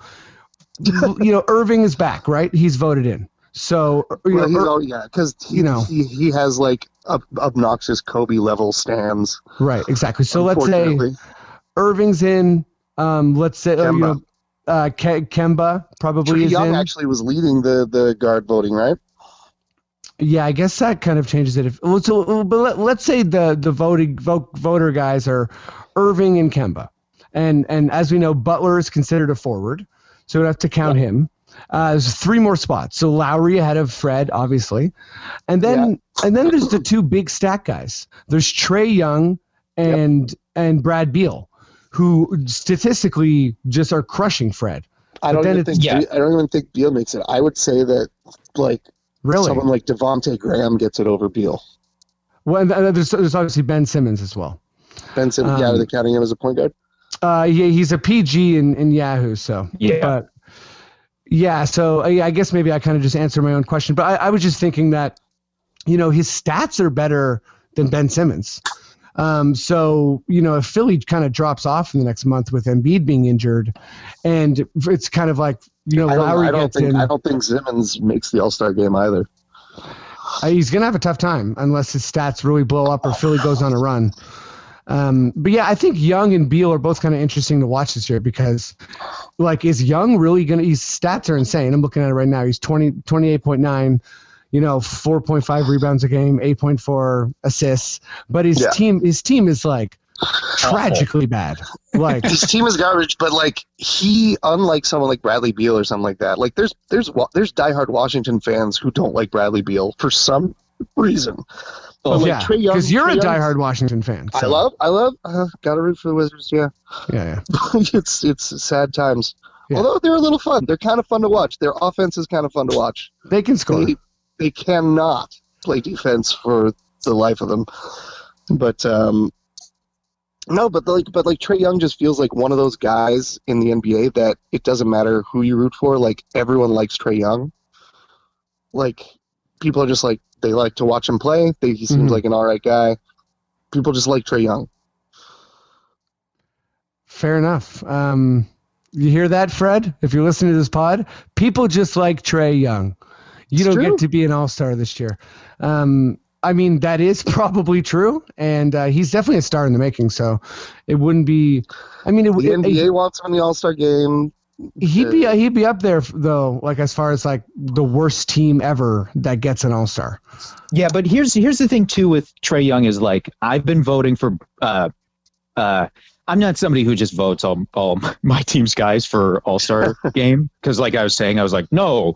you know Irving is back, right? He's voted in. So you Well, know, all, yeah, because he, you know. he he has like ob- obnoxious Kobe level stands. right, exactly. So let's say. Irving's in. Um, let's say uh, you Kemba. know, uh, Ke- Kemba probably Trae is Young in. actually was leading the the guard voting, right? Yeah, I guess that kind of changes it. If so, but let, let's say the the voting vote, voter guys are Irving and Kemba, and and as we know, Butler is considered a forward, so we have to count him. Uh, there's three more spots. So Lowry ahead of Fred, obviously, and then and then there's the two big stack guys. There's Trae Young and and Brad Beal, who statistically just are crushing Fred. I But don't even think yeah. I don't even think Beal makes it. I would say that like Really? someone like Devonte Graham gets it over Beal. well, and there's, there's obviously Ben Simmons as well. Ben Simmons, yeah, Um, they're counting him as a point guard. Uh, yeah, he's a PG in, in Yahoo. So Yeah. but yeah, so uh, yeah, I guess maybe I kind of just answered my own question, but I, I was just thinking that you know his stats are better than Ben Simmons. Um, so you know if Philly kind of drops off in the next month with Embiid being injured, and it's kind of like you know I don't, Lowry I don't gets think in, I don't think Simmons makes the All Star game either. uh, he's gonna have a tough time unless his stats really blow up or Philly goes on a run. Um, but yeah, I think Young and Beal are both kind of interesting to watch this year because, like, is Young really gonna? His stats are insane. I'm looking at it right now. He's 20, 28.9, you know, 4.5 rebounds a game, 8.4 assists. But his Yeah. team, his team is like tragically bad. Like, His team is garbage, but like he, unlike someone like Bradley Beal or something like that, like there's there's there's diehard Washington fans who don't like Bradley Beal for some reason. But like yeah, because you're Trae a diehard Washington fan. I love, I love, uh, gotta root for the Wizards. Yeah, Yeah, yeah. it's it's sad times. Yeah. Although they're a little fun, they're kind of fun to watch. Their offense is kind of fun to watch. They can score. They they cannot play defense for the life of them. But um, no, but like but like Trae Young just feels like one of those guys in the NBA that it doesn't matter who you root for. Like everyone likes Trae Young. Like people are just like they like to watch him play. They, he seems Mhm. like an all right guy. People just like Trae Young. Fair enough. Um, you hear that, Fred? If you're listening to this pod, people just like Trae Young. You It's don't true. get to be an all star this year. Um, I mean, that is probably true, and uh, he's definitely a star in the making. So it wouldn't be. I mean, it, The it- NBA wants him in the All Star game. He'd be he'd be up there though, like as far as like the worst team ever that gets an all star. Yeah, but here's here's the thing too with Trae Young is like I've been voting for uh uh I'm not somebody who just votes all all my team's guys for All Star game because like I was saying I was like no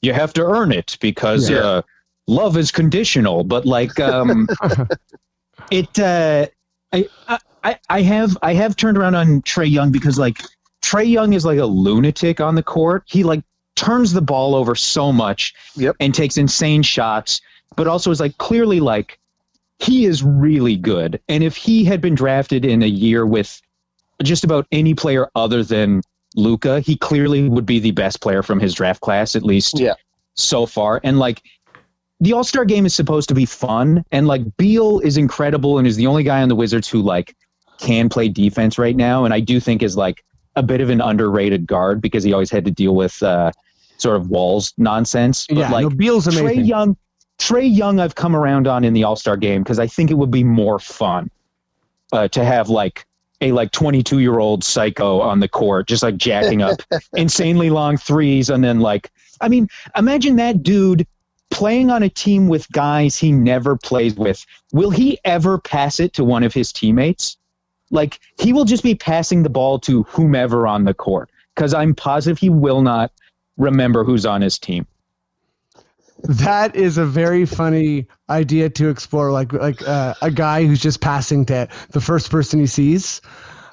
you have to earn it because Yeah. uh love is conditional but like um it uh I, I I have I have turned around on Trae Young because like Trae Young is like a lunatic on the court he like turns the ball over so much Yep. and takes insane shots but also is like clearly like he is really good. And if he had been drafted in a year with just about any player other than Luka. He clearly would be the best player from his draft class, at least Yeah. so far. And like the All Star game is supposed to be fun, and like Beal is incredible and is the only guy on the Wizards who like can play defense right now, and I do think is like a bit of an underrated guard because he always had to deal with uh, sort of Wall's nonsense. But yeah, like no, Beal's Trae. Young, Trae Young, I've come around on in the All Star game because I think it would be more fun uh, to have like a like 22 year old psycho on the court, just like jacking up insanely long threes, and then like, I mean, imagine that dude playing on a team with guys he never plays with. Will he ever pass it to one of his teammates? Like he will just be passing the ball to whomever on the court because I'm positive he will not remember who's on his team. That is a very funny idea to explore, like like uh, a guy who's just passing to the first person he sees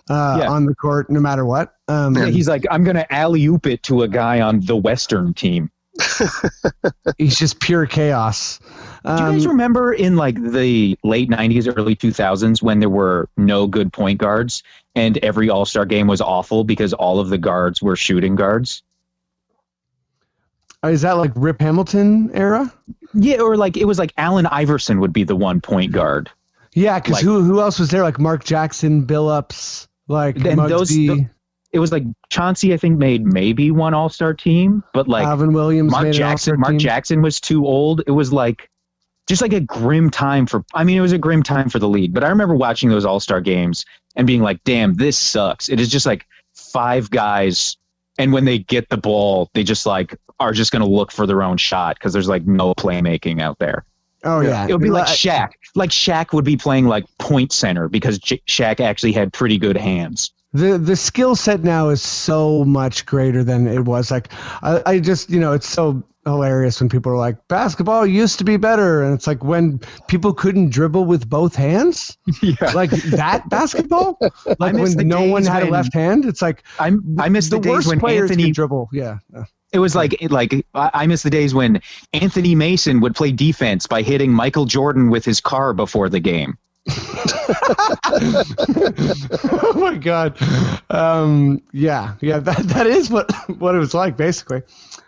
uh, Yeah. on the court, no matter what. Um, Yeah, he's like, I'm gonna alley oop it to a guy on the Western team. he's just pure chaos. Do you guys Um, remember in like the late '90s, early 2000s when there were no good point guards and every All Star game was awful because all of the guards were shooting guards? is that like Rip Hamilton era? Yeah, or like it was like Allen Iverson would be the one point guard. Yeah, because Like- who who else was there? Like Mark Jackson, Billups, like And those- Muggsy, tho- It was like Chauncey, I think, made maybe one All Star team, but like Alvin Williams. Mark made an Jackson, all-star Mark team. Jackson was too old. It was like just like a grim time for. I mean, it was a grim time for the league. But I remember watching those All Star games and being like, "Damn, this sucks." It is just like five guys, and when they get the ball, they just like are just going to look for their own shot because there's like no playmaking out there. Oh yeah, It would be like Li- Shaq. Like Shaq would be playing like point center because J- Shaq actually had pretty good hands. The the skill set now is so much greater than it was. Like I, I just you know it's so hilarious when people are like basketball used to be better, and it's like when people couldn't dribble with both hands. Yeah. Like that basketball. Like when no one had a left hand. It's like I'm, I miss the, the days worst when Anthony dribble. Yeah. Uh, it was like like I miss the days when Anthony Mason would play defense by hitting Michael Jordan with his car before the game. oh my god. Um, yeah, yeah. That that is what what it was like basically.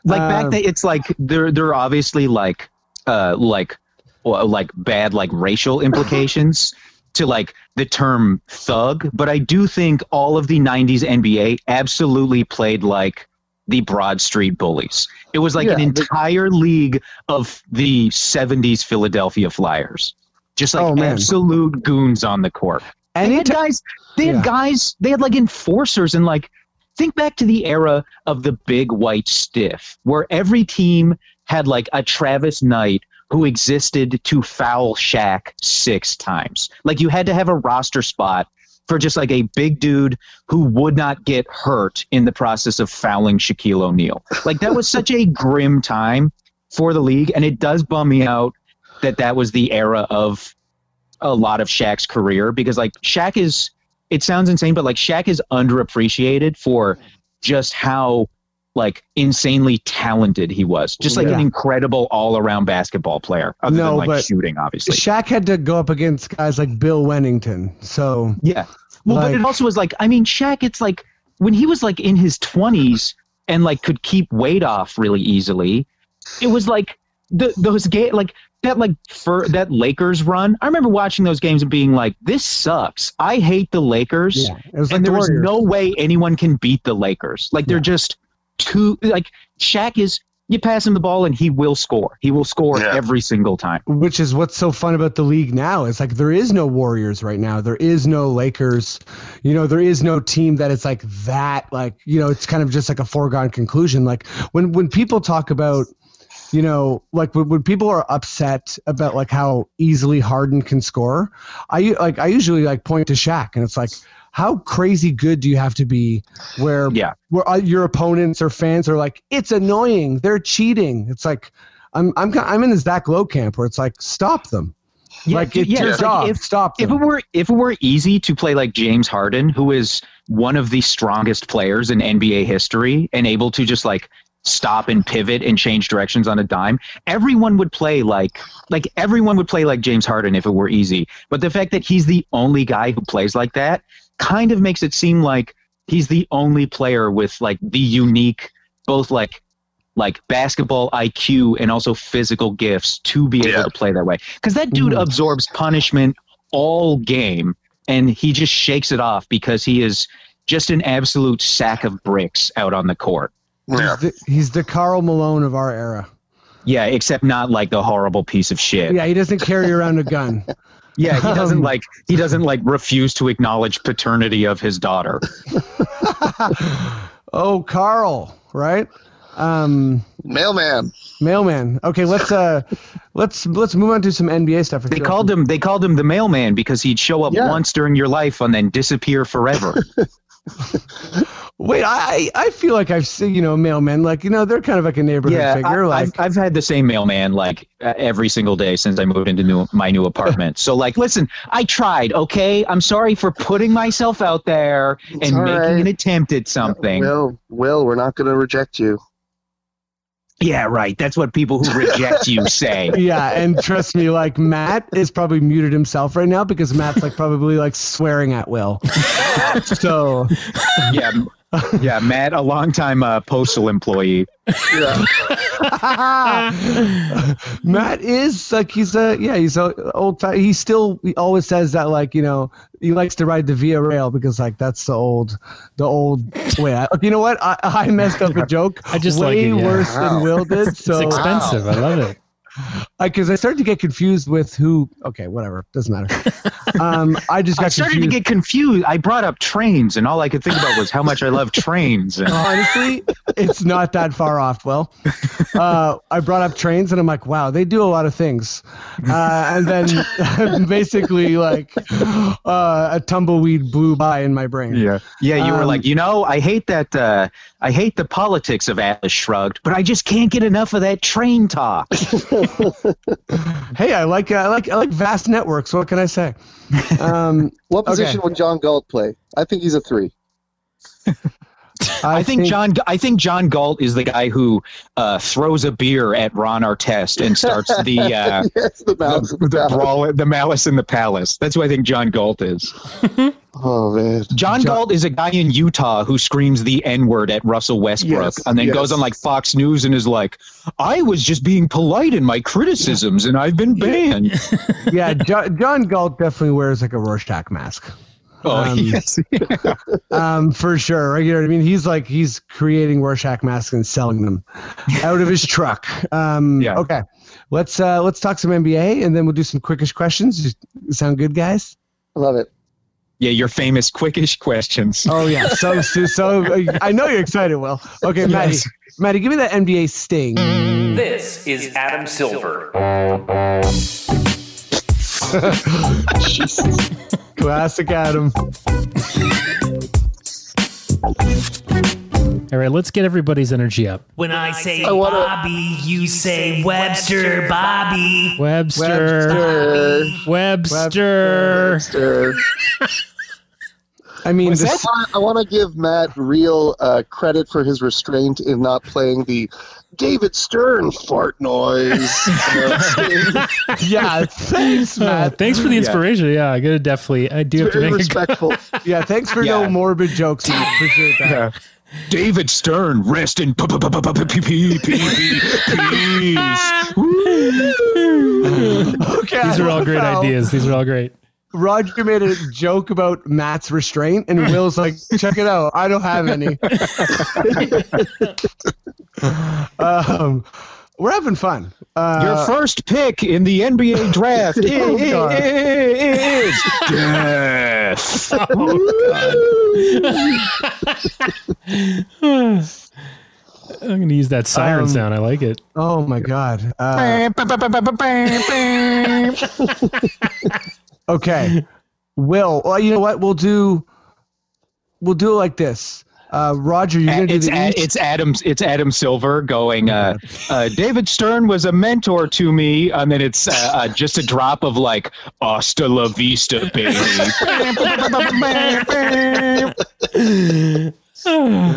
Like Um, back then, it's like there there are obviously like uh like well, like bad like racial implications to like the term thug, but I do think all of the '90s NBA absolutely played like the Broad Street Bullies. It was like an Yeah, they- entire league of the '70s Philadelphia Flyers. Just like Oh, absolute goons on the court. They had guys. They had Yeah. guys. They had like enforcers and like. Think back to the era of the big white stiff, where every team had like a Travis Knight who existed to foul Shaq six times. Like you had to have a roster spot for just like a big dude who would not get hurt in the process of fouling Shaquille O'Neal. Like that was such a grim time for the league, and it does bum me out that that was the era of a lot of Shaq's career because like Shaq is it sounds insane but like Shaq is underappreciated for just how like insanely talented he was. Just like an incredible all-around basketball player other No, than like but shooting obviously. Shaq had to go up against guys like Bill Wennington. So yeah. Well but it also was like I mean Shaq it's like when he was like in his 20s and like could keep weight off really easily it was like the, those ga- like that like for that Lakers run. I remember watching those games and being like, "This sucks. I hate the Lakers." yeah, it like and the there was no way anyone can beat the Lakers. Like they're Yeah. just too like Shaq is. You pass him the ball and he will score. He will score Yeah. every single time. which is what's so fun about the league now is like there is no warriors right now there is no lakers you know there is no team that it's like that like you know it's kind of just like a foregone conclusion like when when people talk about you know like when, when people are upset about like how easily Harden can score I like i usually like point to Shaq and it's like how crazy good do you have to be where Yeah. where uh, your opponents or fans are like it's annoying. They're cheating. It's like i'm i'm i'm in the Zach Lowe camp where it's like stop them. Like it's yeah, your it's like if- stop If it were if it were easy to play like James Harden, who is one of the strongest players in NBA history and able to just like stop and pivot and change directions on a dime, everyone would play like like everyone would play like James Harden if it were easy. But the fact that he's the only guy who plays like that kind of makes it seem like he's the only player with like the unique, both like like basketball IQ and also physical gifts to be able Yeah. to play that way. Because that dude Mhm. absorbs punishment all game, and he just shakes it off because he is just an absolute sack of bricks out on the court. Yeah. He's the, he's the Karl Malone of our era. Yeah, except not like the horrible piece of shit. Yeah, he doesn't carry around a gun. Yeah, he doesn't Um, like he doesn't like refuse to acknowledge paternity of his daughter. oh, Carl, right? Um, Mailman. mailman. Okay, let's uh, let's let's move on to some NBA stuff. They called him they called him the mailman because he'd show up Yeah. once during your life and then disappear forever. Wait, I I feel like I've seen you know mailmen like you know they're kind of like a neighborhood yeah, figure. I, like I've, I've had the same mailman like uh, every single day since I moved into new, my new apartment. so like, listen, I tried. Okay, I'm sorry for putting myself out there It's and making right. an attempt at something. Will, Will, we're not going to reject you. Yeah, right. That's what people who reject you say. yeah, and trust me, like Matt is probably muted himself right now because Matt's like probably like swearing at Will. so Yeah, m- yeah. Matt, a longtime uh, postal employee. Yeah. Matt is like he's a yeah he's a old ti- he still he always says that like you know he likes to ride the Via Rail because like that's the old the old way. I, you know what I, I messed up a joke. I just like way it, yeah. worse than Will did. So it's expensive. I love it. because I started to get confused with who. Okay, whatever, doesn't matter. Um, I just got I started confused. to get confused. I brought up trains, and all I could think about was how much I love trains. And Honestly, it's not that far off. Well, uh, I brought up trains, and I'm like, wow, they do a lot of things. Uh, and then basically, like, uh, a tumbleweed blew by in my brain. yeah, yeah. You were Um, like, you know, I hate that. Uh, I hate the politics of Atlas Shrugged, but I just can't get enough of that train talk. Hey, I like I like I like vast networks. What can I say? Um, What Okay. position would John Galt play? I think he's a three. I, think, John. I think John Galt is the guy who uh, throws a beer at Ron Artest and starts the. Uh, yes, the mouse. the, the brawl, the malice in the palace. That's who I think John Galt is. Oh man. John Galt is a guy in Utah who screams the N word at Russell Westbrook Yes, and then yes. goes on like Fox News and is like, I was just being polite in my criticisms and I've been banned. yeah, John, John Galt definitely wears like a Rorschach mask. Oh, Um, yes. um, for sure. Right? You know what I mean? He's like he's creating Rorschach masks and selling them out of his truck. Um, Yeah. Okay, let's uh, let's talk some NBA and then we'll do some quickish questions. Sound good, guys? I love it. Yeah, your famous quickish questions. Oh yeah. So so, so uh, I know you're excited. Well, Okay, Maddie. Yes. Maddie, give me that NBA sting. This is Adam Silver. Classic Adam. All right, let's get everybody's energy up. When I say I wanna- Bobby, you say Webster, Bobby. Webster. Webster. Webster. I mean, this. I want to give Matt real uh, credit for his restraint in not playing the David Stern fart noise. Uh, yeah. Thanks, Uh, Matt. thanks for the inspiration. Yeah, I gotta definitely. I do have to very make a respectful. Yeah. Thanks for Yeah. no morbid jokes, Matt. Appreciate that. David Stern, rest in peace. Okay. These are all great Wow. ideas. These are all great. Roger made a joke about Matt's restraint, and Will's like, "Check it out. I don't have any." um, we're having fun. Uh, Your first pick in the NBA draft Oh, God. is death. I'm gonna use that siren Um, sound. I like it. oh my god. Uh, okay, Will. Well, you know what? We'll do. We'll do it like this. Uh, Roger, you're gonna do it's the a, East. it's Adam it's Adam Silver going. Uh, uh, David Stern was a mentor to me, and then it's uh, uh, just a drop of like "Hasta la vista, baby."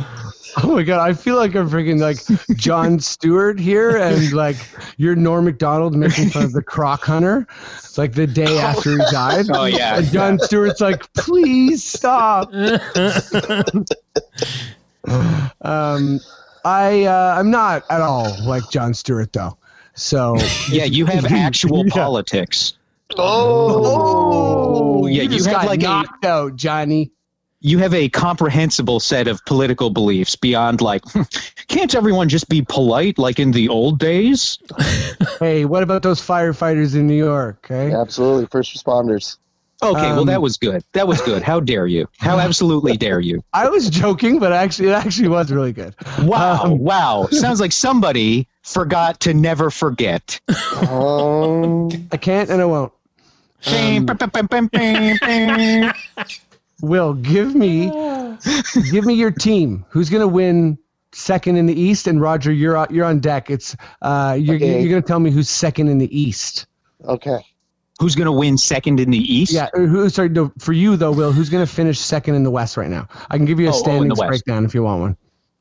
Oh my god, I feel like I'm freaking like Jon Stewart here, and like you're Norm Macdonald making fun of the croc hunter, It's like the day after he died. Oh, yeah. and Jon Stewart's like, please stop. um, I uh, I'm not at all like Jon Stewart though. So Yeah, you have actual Yeah. politics. Oh, oh yeah, you just have got like a- knocked out, Johnny. You have a comprehensible set of political beliefs beyond like, can't everyone just be polite like in the old days? Hey, what about those firefighters in New York? Okay. absolutely. First responders. Okay, well Um, that was good. That was good. How dare you? How absolutely dare you? I was joking, but actually, it actually was really good. Wow, Um, wow. Sounds like somebody forgot to never forget. Um, I can't and I won't. Will give me give me your team. Who's gonna win second in the East? And Roger, you're on, you're on deck. It's uh, you're, Okay. you're gonna tell me who's second in the East. okay. Who's going to win second in the East? Yeah, who? Sorry, no, for you though, Will. Who's gonna finish second in the West right now? I can give you a Oh, oh, in the standings West. breakdown if you want one.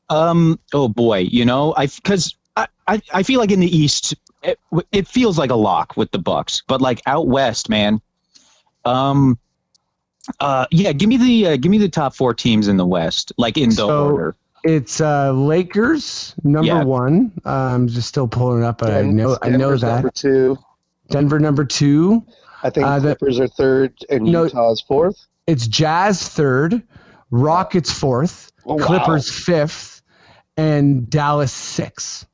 Um. Oh boy. You know, I because I, I I feel like in the East it, it feels like a lock with the Bucks, but like out west, man. Um. Uh. Yeah. Give me the uh, give me the top four teams in the West, like in the So- order. It's uh, Lakers number Yeah. one. Uh, I'm just still pulling it up, but I Den- know I know Denver's that Number two. Denver number two. I think Uh, the- Clippers are third and No. Utah's fourth. It's Jazz third, Rockets fourth, Oh, wow. Clippers fifth, and Dallas sixth.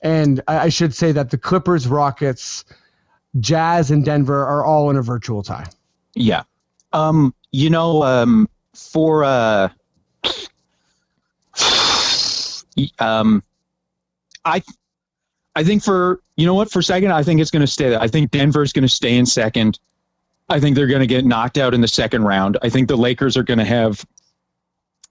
And I, I should say that the Clippers, Rockets, Jazz, and Denver are all in a virtual tie. Yeah. Um. You know. Um. For uh. Um. I. I think for you know what for second I think it's going to stay. I think Denver's going to stay in second. I think they're going to get knocked out in the second round. I think the Lakers are going to have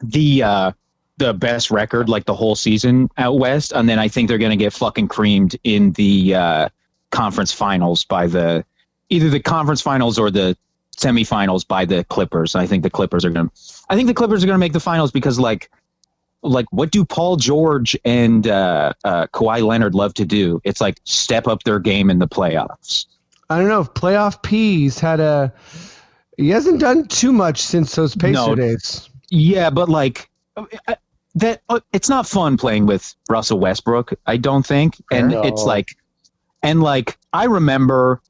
the uh the best record like the whole season out west and then I think they're going to get fucking creamed in the uh conference finals by the either the conference finals or the semifinals by the Clippers. I think the Clippers are going to I think the Clippers are going to make the finals because like like what do Paul George and uh, uh, Kawhi Leonard love to do? It's like step up their game in the playoffs. I don't know if playoff P's had a. He hasn't done too much since those Pacer No. days. Yeah, but like uh, that, uh, it's not fun playing with Russell Westbrook. I don't think, and No. it's like, and like I remember,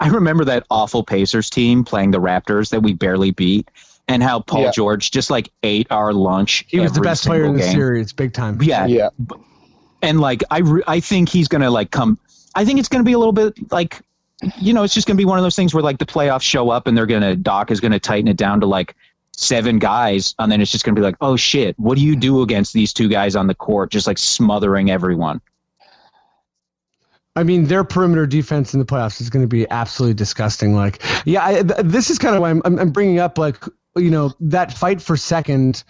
I remember that awful Pacers team playing the Raptors that we barely beat, and how Paul Yeah. George just like ate our lunch. He was the best player in the game. series, big time. Yeah, Yeah. and like I, re- I think he's gonna like come. I think it's gonna be a little bit like, you know, it's just gonna be one of those things where like the playoffs show up and they're gonna Doc is gonna tighten it down to like seven guys, and then it's just gonna be like, oh shit, what do you do against these two guys on the court, just like smothering everyone? I mean, their perimeter defense in the playoffs is going to be absolutely disgusting. Like, yeah, I, th- this is kind of why I'm, I'm, bringing up, like, you know, that fight for second.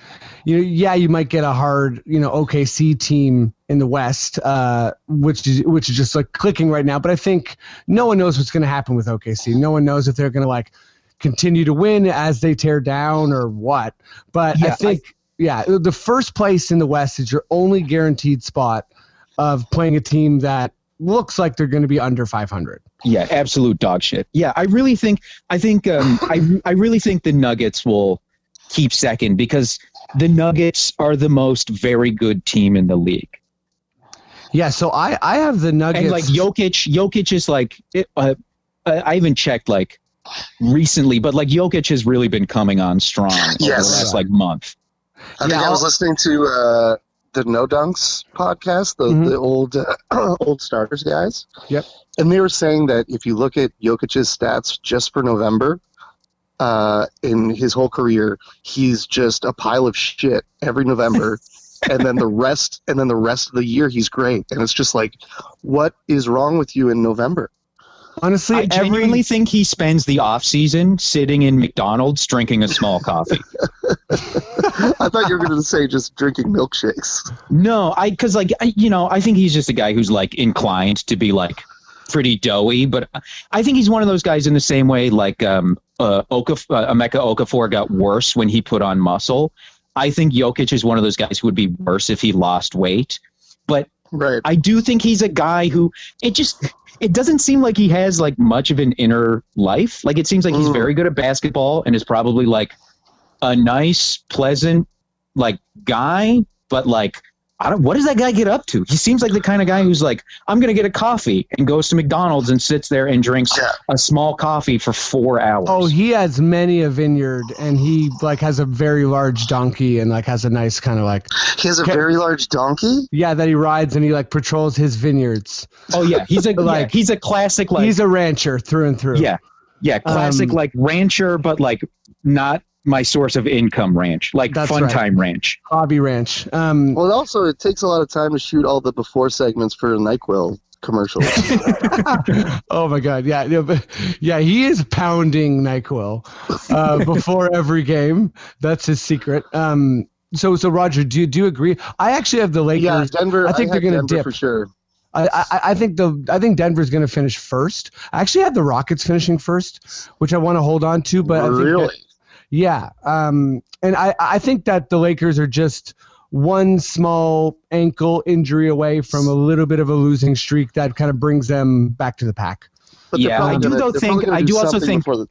You know, yeah, you might get a hard, you know, OKC team in the West, uh, which is which is just like clicking right now. But I think no one knows what's going to happen with OKC. No one knows if they're going to like continue to win as they tear down or what. But Yeah, I- think, yeah, the first place in the West is your only guaranteed spot of playing a team that looks like they're going to be under 500. Yeah, absolute dog shit. Yeah, I really think I think um, I I really think the Nuggets will keep second because the Nuggets are the most very good team in the league. Yeah, so I I have the Nuggets. And like Jokic, Jokic is like it, uh, I I even checked like recently, but like Jokic has really been coming on strong over the last like month. I think Yeah, I was listening to uh, the No Dunks podcast, the, Mhm. the old uh, old starters guys. Yep. And they were saying that if you look at Jokic's stats just for November, uh, in his whole career, he's just a pile of shit every November. and then the rest and then the rest of the year he's great. And it's just like, what is wrong with you in November? Honestly, I genuinely every think he spends the off season sitting in McDonald's drinking a small coffee. I thought you were going to say just drinking milkshakes. No, I because like I, you know I think he's just a guy who's like inclined to be like pretty doughy, but I think he's one of those guys in the same way like um uh, Okaf- uh Emeka Okafor got worse when he put on muscle. I think Jokic is one of those guys who would be worse if he lost weight. But Right. I do think he's a guy who it just it doesn't seem like he has like much of an inner life. Like it seems like he's Mm. very good at basketball and is probably like a nice, pleasant like guy, but like I don't what does that guy get up to? He seems like the kind of guy who's like, I'm gonna get a coffee and goes to McDonald's and sits there and drinks Yeah. a small coffee for four hours. Oh, he has many a vineyard, and he like has a very large donkey, and like has a nice kind of like He has a Ca- very large donkey. yeah that he rides, and he like patrols his vineyards. Oh yeah, he's a Like- like he's a classic like He's a rancher through and through. Yeah. Yeah. Classic Um, like rancher, but like not my source of income ranch. Like That's fun right. time ranch. hobby ranch. Um, Well, also it takes a lot of time to shoot all the before segments for Nyquil commercials. oh my god, yeah, yeah, but, yeah. He is pounding Nyquil uh, before every game. That's his secret. Um, so, so Roger, do you do you agree? I actually have the Lakers. yeah, Denver. I think had they're gonna dip. for sure. I, I, I think the I think Denver's going to finish first. I actually had the Rockets finishing first, which I want to hold on to. But I think that- really, yeah, um, and I I think that the Lakers are just one small ankle injury away from a little bit of a losing streak that kind of brings them back to the pack. but they're Yeah, I do, gonna- though, think- probably I do also think- the-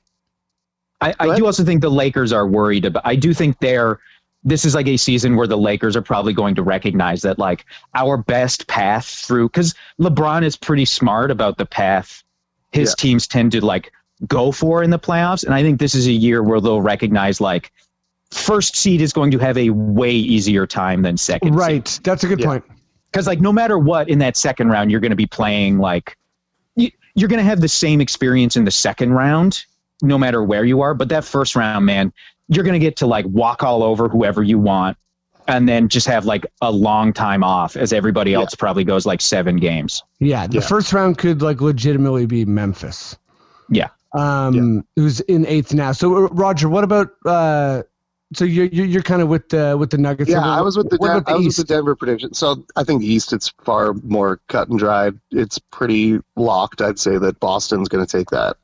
I, I do also think the Lakers are worried about I do think they're this is like a season where the Lakers are probably going to recognize that like our best path through because LeBron is pretty smart about the path his Yeah. teams tend to like go for in the playoffs. And I think this is a year where they'll recognize like first seed is going to have a way easier time than second. seed. Right, that's a good Yeah. point. because like no matter what in that second round you're going to be playing like you, you're going to have the same experience in the second round no matter where you are but that first round man you're going to get to like walk all over whoever you want and then just have like a long time off as everybody else probably goes like seven games Yeah, the Yeah. first round could like legitimately be Memphis. Yeah. Um, who's in eighth now? So uh, Roger, what about? uh So you're you're, you're kind of with the with the Nuggets. Yeah, I was with the Den- about I was East? with the Denver prediction. So I think East it's far more cut and dried. It's pretty locked. I'd say that Boston's going to take that.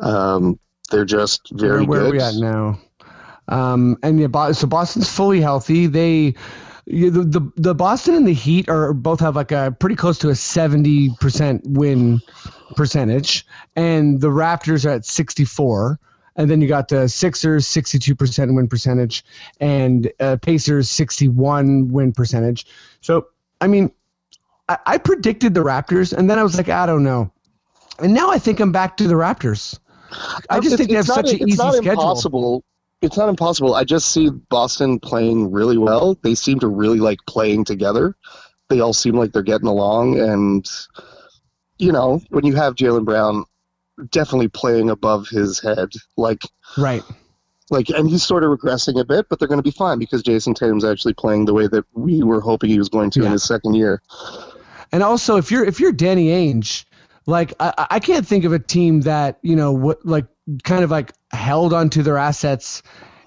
Um, they're just very where, where good. are we at now? Um, and yeah, so Boston's fully healthy. They, the, the the Boston and the Heat are both have like a pretty close to a seventy percent win percentage, and the Raptors are at sixty four. And then you got the Sixers, 62% win percentage, and uh, Pacers, 61 win percentage. So, I mean, I, I predicted the Raptors, and then I was like, I don't know. And now I think I'm back to the Raptors. I just It's- think they have such an easy not schedule. Impossible. It's not impossible. I just see Boston playing really well. They seem to really like playing together. They all seem like they're getting along, and you know, when you have Jaylen Brown definitely playing above his head, like Right. like, and he's sort of regressing a bit, but they're going to be fine because Jayson Tatum's actually playing the way that we were hoping he was going to Yeah. in his second year. And also, if you're if you're Danny Ainge, like I, I can't think of a team that you know what like kind of like held onto their assets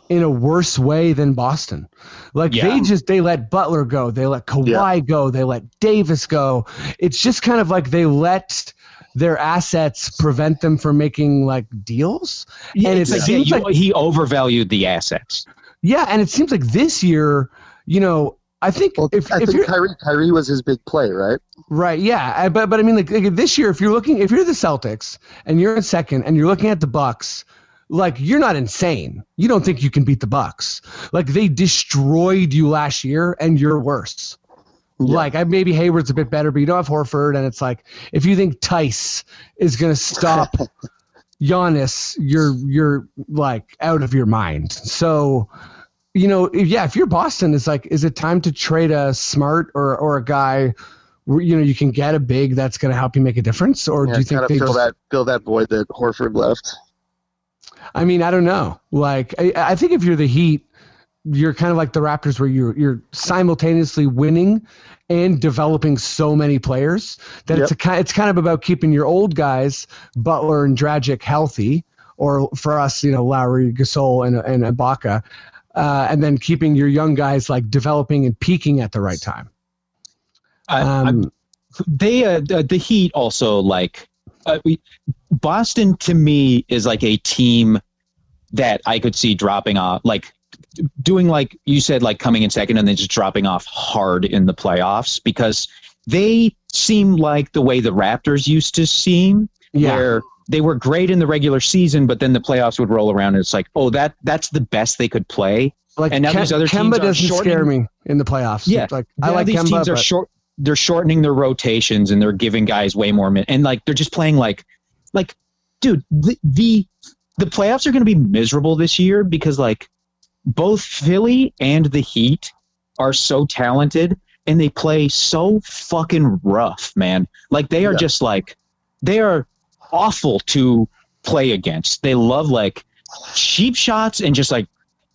in a worse way than Boston. Like Yeah. they just they let Butler go, they let Kawhi go, they let Davis go. It's just kind of like they let their assets prevent them from making like deals. yeah, And it's it like, seems you- like- he overvalued the assets Yeah, and it seems like this year, you know, I think Well, if I if think Kyrie, Kyrie was his big play, right? Right. Yeah. I, but but I mean, like, like this year, if you're looking, if you're the Celtics and you're in second and you're looking at the Bucks, like you're not insane. You don't think you can beat the Bucks. Like they destroyed you last year, and you're worse. Like I maybe Hayward's a bit better, but you don't have Horford, and it's like if you think Theis is gonna stop Giannis, you're you're like out of your mind. So. You know, if, yeah. If you're Boston, it's like, is it time to trade a smart or or a guy where, you know you can get a big that's going to help you make a difference, or Yeah, do you think they fill just? that fill that void that Horford left. I mean, I don't know. Like, I, I think if you're the Heat, you're kind of like the Raptors, where you're you're simultaneously winning and developing so many players that it's a ki- it's kind of about keeping your old guys, Butler and Dragic, healthy, or for us, you know, Lowry, Gasol, and and Ibaka, uh, and then keeping your young guys like developing and peaking at the right time. I- I- Um, they uh, the, the Heat also like uh, we, Boston to me is like a team that I could see dropping off. Like doing like you said, like coming in second and then just dropping off hard in the playoffs because they seem like the way the Raptors used to seem, Yeah. where they were great in the regular season, but then the playoffs would roll around and it's like, oh, that that's the best they could play. Like and now Kem- these other Kemba teams are doesn't scare shortening- me in the playoffs. Yeah. It's like I like these Kemba, teams are but short. They're shortening their rotations and they're giving guys way more min- and like they're just playing like, like, dude, the the, the playoffs are going to be miserable this year because like both Philly and the Heat are so talented and they play so fucking rough, man. Like they are Yeah. just like they are awful to play against. They love like cheap shots and just like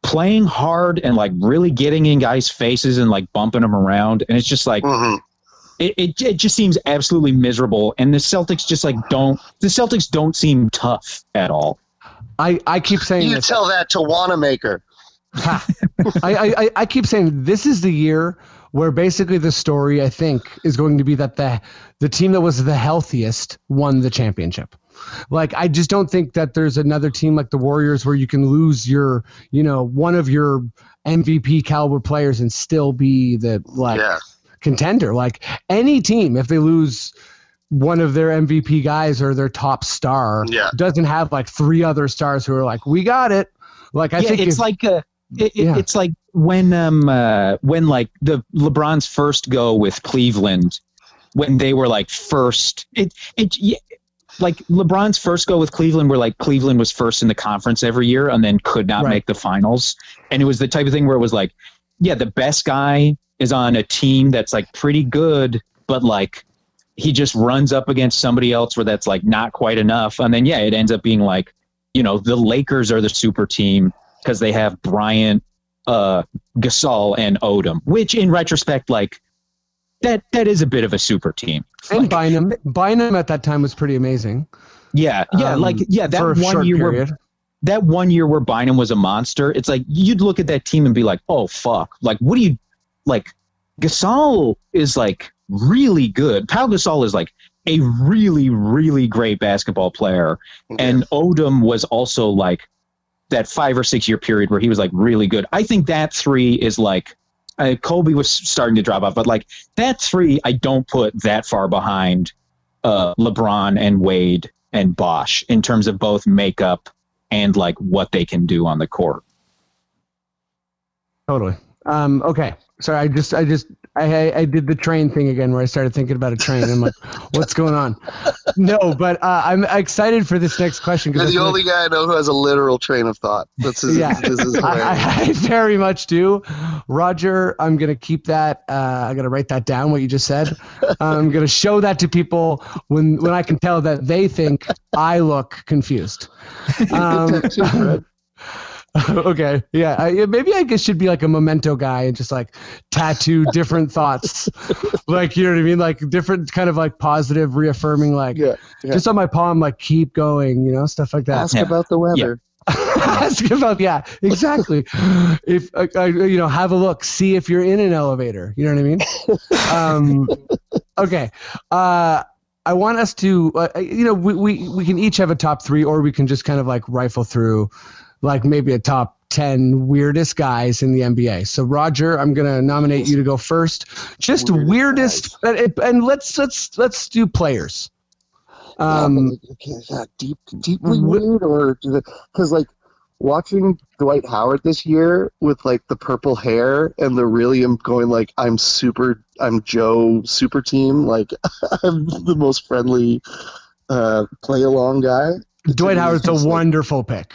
playing hard and like really getting in guys' faces and like bumping them around. And it's just like Mhm. it, it, it just seems absolutely miserable. And the Celtics just like don't the Celtics don't seem tough at all. I, I keep saying You this. tell that to Wanamaker. I, I, I- keep saying this is the year where basically the story I think is going to be that the the team that was the healthiest won the championship. Like I just don't think that there's another team like the Warriors where you can lose your you know one of your MVP caliber players and still be the like Yeah. contender. Like any team, if they lose one of their MVP guys or their top star, Yeah. doesn't have like three other stars who are like, we got it. Like I yeah, think it's if- like uh it, it- Yeah. it's like when um uh, when like the LeBron's first go with Cleveland when they were like first it it yeah, like LeBron's first go with Cleveland where like Cleveland was first in the conference every year and then could not Right. make the finals and it was the type of thing where it was like yeah the best guy is on a team that's like pretty good but like he just runs up against somebody else where that's like not quite enough and then yeah it ends up being like you know the Lakers are the super team because they have Bryant, uh, Gasol, and Odom, which in retrospect, like that that is a bit of a super team. and Like, Bynum. Bynum at that time was pretty amazing. yeah, yeah, um, like yeah, that one year where that one year where Bynum was a monster, it's like you'd look at that team and be like, oh fuck, like what do you like? Gasol is like really good. Pau Gasol is like a really really great basketball player, and Odom was also like that five or six year period where he was like really good. I think that three is like uh, Kobe was starting to drop off, but like that three, I don't put that far behind uh, LeBron and Wade and Bosh in terms of both makeup and like what they can do on the court. Totally. Um, okay. Sorry, I just, I just, I, I, I did the train thing again where I started thinking about a train. I'm like, what's going on? No, but uh, I'm excited for this next question You're the only guy I know who has a literal train of thought. That's his, Yeah. this is I. I, I very much do. Roger, I'm going to keep that. Uh, I'm going to write that down, what you just said. I'm going to show that to people when, when I can tell that they think I look confused. Um. okay. Yeah. I, maybe I guess should be like a memento guy and just like tattoo different thoughts. like, you know what I mean? Like different kind of like positive, reaffirming, like Yeah, yeah. just on my palm, like keep going, you know, stuff like that. Ask Yeah. about the weather. Ask about yeah, exactly. if uh, uh, you know, have a look, see if you're in an elevator. You know what I mean? Um, okay. Uh, I want us to, uh, you know, we, we we can each have a top three, or we can just kind of like rifle through, like maybe a top ten weirdest guys in the NBA. So Roger, I'm gonna nominate you to go first. Just weirdest, Weirdest and, let's let's let's do players. Um, yeah, deep, deeply weird, or because like watching Dwight Howard this year with like the purple hair and the really am going like I'm super, I'm Joe super team, like I'm the most friendly uh, play along guy. Dwight Howard's a wonderful pick.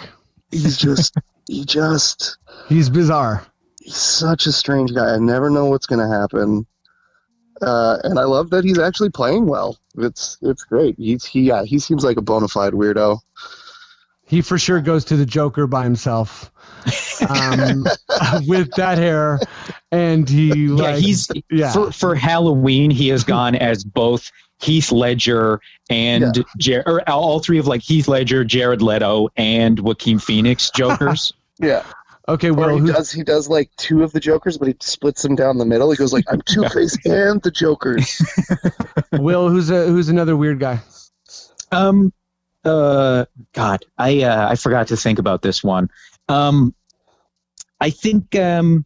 He's just, he just, He's bizarre. he's such a strange guy. I never know what's gonna happen. Uh, and I love that he's actually playing well. It's it's great. He's he yeah he seems like a bona fide weirdo. He for sure goes to the Joker by himself, um, with that hair, and he yeah, like he's yeah. for for Halloween. He has gone as both Heath Ledger and Jar- or all three of like Heath Ledger, Jared Leto, and Joaquin Phoenix Jokers. Yeah. okay. Or Well, he who's, does he does like two of the Jokers, but he splits them down the middle. He goes like I'm Two Face and the Jokers. Will, who's a who's another weird guy? Um, uh, God, I uh, I forgot to think about this one. Um, I think. Um,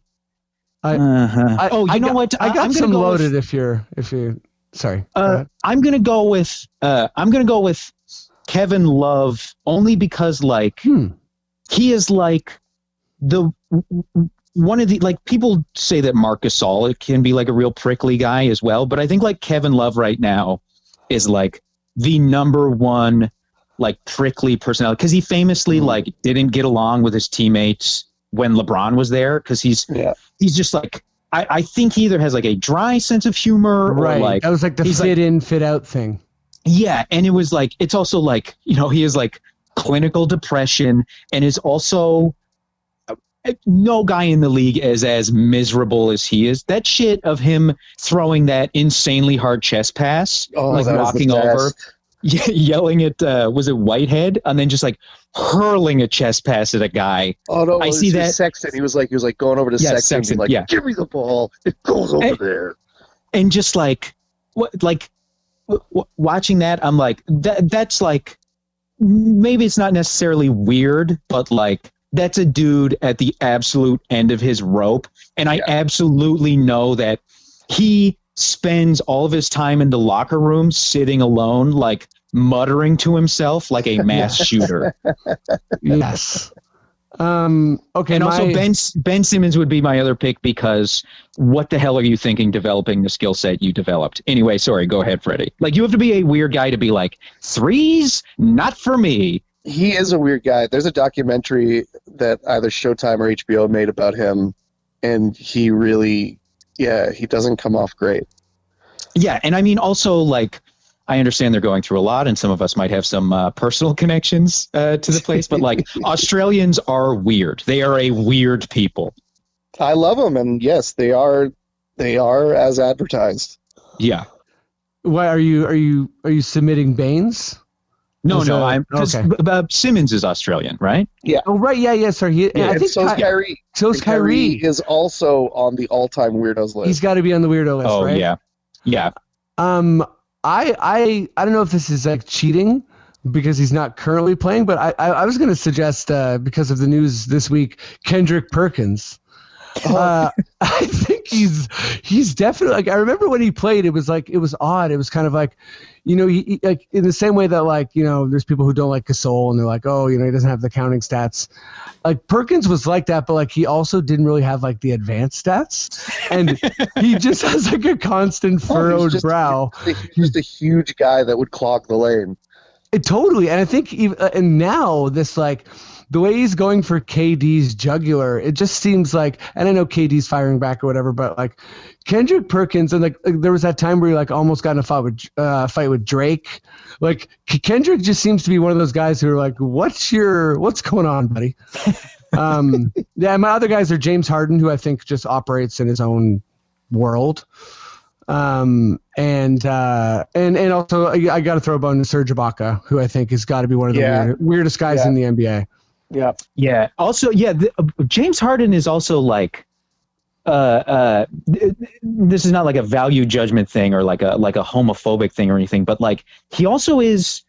I- uh-huh. I- oh, you I know got- what? I got I'm gonna some go with- loaded. if you're if you sorry. Uh, ahead. I'm gonna go with uh, I'm gonna go with Kevin Love only because like Hmm. he is like the one of the like people say that Marcus Gasol can be like a real prickly guy as well, but I think like Kevin Love right now is like the number one like prickly personality because he famously like didn't get along with his teammates when LeBron was there because he's Yeah. he's just like I, I think he either has like a dry sense of humor right. or like that was like the fit like- in, fit out thing. yeah, and it was like it's also like you know he is like clinical depression and is also uh, no guy in the league is as miserable as he is. That shit of him throwing that insanely hard chest pass, Oh, like that walking over, best. ye- yelling at uh, was it Whitehead, and then just like hurling a chest pass at a guy. Oh no! I see that- Sexton. He was like he was like going over to Yeah, Sexton, and Sexton, like, yeah. "Give me the ball. It goes over Hey. there." and just like what like w- w- watching that i'm like that that's like maybe it's not necessarily weird but like that's a dude at the absolute end of his rope and i absolutely know that he spends all of his time in the locker room sitting alone like muttering to himself like a mass shooter Yes. Um. Okay. and also ben ben simmons would be my other pick because what the hell are you thinking developing the skill set you developed anyway sorry go ahead freddie like you have to be a weird guy to be like threes not for me He is a weird guy. There's a documentary that either Showtime or HBO made about him, and he really, yeah, he doesn't come off great. yeah and i mean also like i understand they're going through a lot and some of us might have some uh, personal connections uh, to the place but like australians are weird they are a weird people I love them, and yes, they are, they are as advertised. yeah Why are you are you are you submitting Baynes? No no that- i'm because okay. simmons is australian right Yeah. Oh right. Yeah. Yeah. Sorry. He, Yeah, I think so's Ky- Kyrie. so's Kyrie Kyrie. is also on the all-time weirdos list. He's got to be on the weirdo list, oh right? yeah yeah Um, I I I don't know if this is like cheating because he's not currently playing, but I I, I was going to suggest uh, because of the news this week, Kendrick Perkins. Uh, I think he's he's definitely like I remember when he played, it was like it was odd. It was kind of like, you know, he- like in the same way that like you know, there's people who don't like Gasol and they're like, oh, you know, he doesn't have the counting stats. Like Perkins was like that, but like he also didn't really have like the advanced stats, and he just has like a constant Oh, furrowed just- brow. He's just a huge guy that would clog the lane. It, totally, and I think even uh, and now this like the way he's going for KD's jugular, it just seems like, and I know KD's firing back or whatever, but like Kendrick Perkins and like, like, there was that time where he like almost got in a fight with uh, fight with Drake. Like K- Kendrick just seems to be one of those guys who are like, what's your what's going on, buddy? um, yeah, my other guys are James Harden, who I think just operates in his own world. Um and uh and and also I, I got to throw a bone to Serge Ibaka, who I think has got to be one of the Yeah. weird, weirdest guys Yeah. in the NBA. Yeah. Yeah. Also, yeah, the, uh, James Harden is also like, uh, uh, this is not like a value judgment thing or like a like a homophobic thing or anything, but like he also is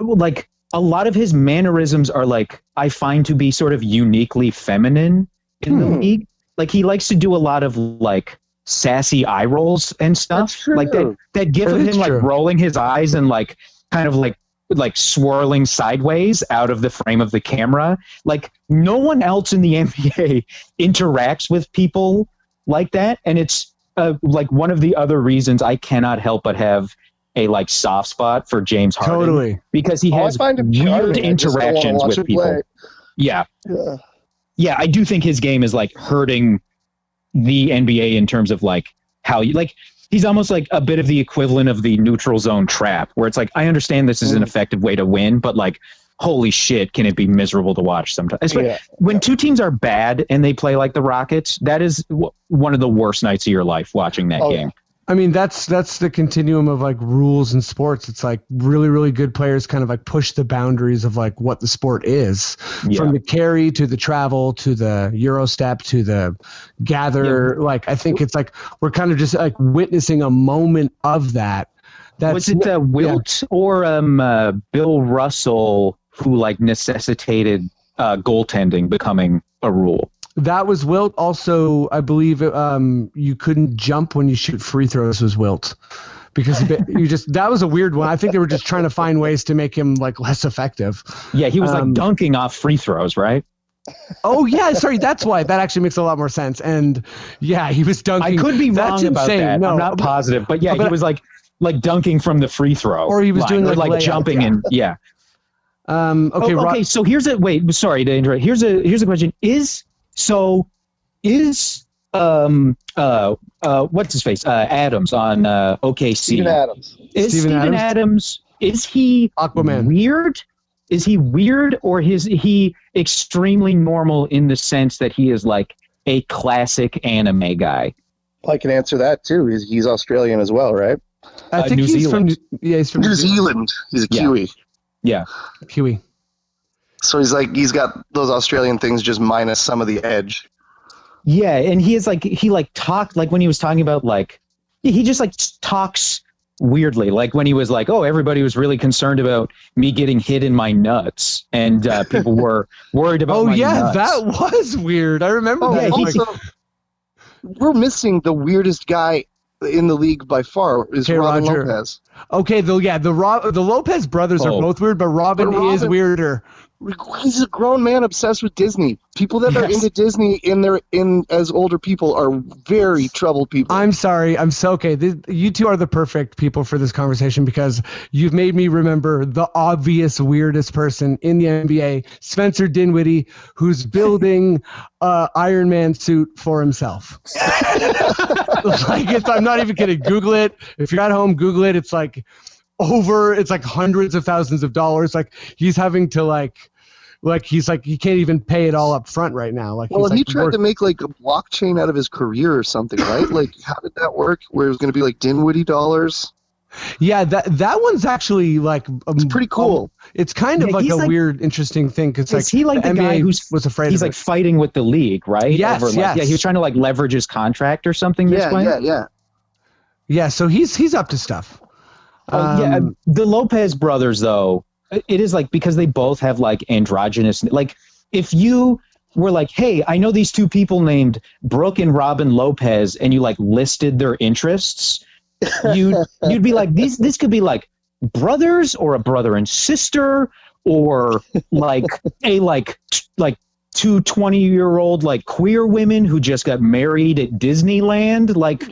like a lot of his mannerisms are like I find to be sort of uniquely feminine in the Hmm. league. Like he likes to do a lot of like sassy eye rolls and stuff. True. Like that that gif of him like rolling his eyes and like kind of like like swirling sideways out of the frame of the camera. Like no one else in the NBA interacts with people like that, and it's uh, like one of the other reasons I cannot help but have a like soft spot for James Harden Totally. because he Oh, has find weird charming. I just don't wanna interactions with people. play. Yeah, Yeah. yeah, I do think his game is like hurting the NBA in terms of like how you like. He's almost like a bit of the equivalent of the neutral zone trap, where it's like I understand this is an Mm. effective way to win, but like, holy shit, can it be miserable to watch sometimes? Yeah. When two teams are bad and they play like the Rockets, that is w- one of the worst nights of your life watching that Oh, game. I mean, that's that's the continuum of like rules in sports. It's like really, really good players kind of like push the boundaries of like what the sport is, Yeah. from the carry to the travel to the Euro step to the gather. Like I think it's like we're kind of just like witnessing a moment of that. That's was it uh, Wilt or um, uh, Bill Russell who like necessitated uh, goaltending becoming a rule? That was Wilt. Also, I believe um, you couldn't jump when you shoot free throws. Was Wilt because you just that was a weird one. I think they were just trying to find ways to make him like less effective. Yeah, he was Um, like dunking off free throws, right? Oh yeah, sorry. That's why that actually makes a lot more sense. And yeah, he was dunking. I could be That's wrong about that. No, I'm not positive, but yeah, but- he was like like dunking from the free throw, Or he was line, doing, like, like jumping yeah. and yeah. Um, okay, Okay, Ro- okay. So here's a wait. Sorry to interrupt. Here's a here's a question. Is so is um uh uh what's his face uh Adams on uh OKC Steven Adams. is Steven Steven Adams? Adams? is he Aquaman. weird? Is he weird or is he extremely normal in the sense that he is like a classic anime guy? I can answer that too. He's, he's Australian as well, right? I uh, think New he's Zealand. from yeah, he's from New Zealand. He's a Yeah. Kiwi. Yeah. Kiwi. So he's like he's got those Australian things just minus some of the edge. Yeah, and he is like he like talked like when he was talking about like he just like talks weirdly like when he was like oh everybody was really concerned about me getting hit in my nuts and uh, people were worried about Oh my yeah, nuts. that was weird. I remember Oh, that. yeah, also, we're missing the weirdest guy in the league by far is Okay, Robin Roger. Lopez. okay, the yeah, the Ro- the Lopez brothers Oh. are both weird, but Robin, But Robin- is weirder. He's a grown man obsessed with Disney. People that are into Disney in their in as older people are very troubled people. I'm sorry. I'm so okay. Th you two are the perfect people for this conversation because you've made me remember the obvious weirdest person in the NBA, Spencer Dinwiddie, who's building a Iron Man suit for himself. like it's, I'm not even kidding. Google it. If you're at home, Google it. It's like over. It's like hundreds of thousands of dollars. Like he's having to like. Like he's like he can't even pay it all up front right now. Like well, he's and he tried work- to make like a blockchain out of his career or something, right? like, how did that work? Where it was going to be like Dinwiddie dollars? Yeah, that that one's actually like um, It's pretty cool. It's kind of Yeah, like a like- weird, interesting thing because like he like the, NBA guy who's was afraid he's of like it. fighting with the league, right? Yes, like, yes. Yeah, he was trying to like leverage his contract or something. Yeah, way? yeah, yeah. Yeah, so he's he's up to stuff. Oh, yeah, Um, the Lopez brothers, though, it is like because they both have like androgynous. Like, if you were like, "Hey, I know these two people named Brooke and Robin Lopez," and you like listed their interests, you'd you'd be like, "These this could be like brothers or a brother and sister or like a like t- like." Two 20 year old like queer women who just got married at Disneyland. Like,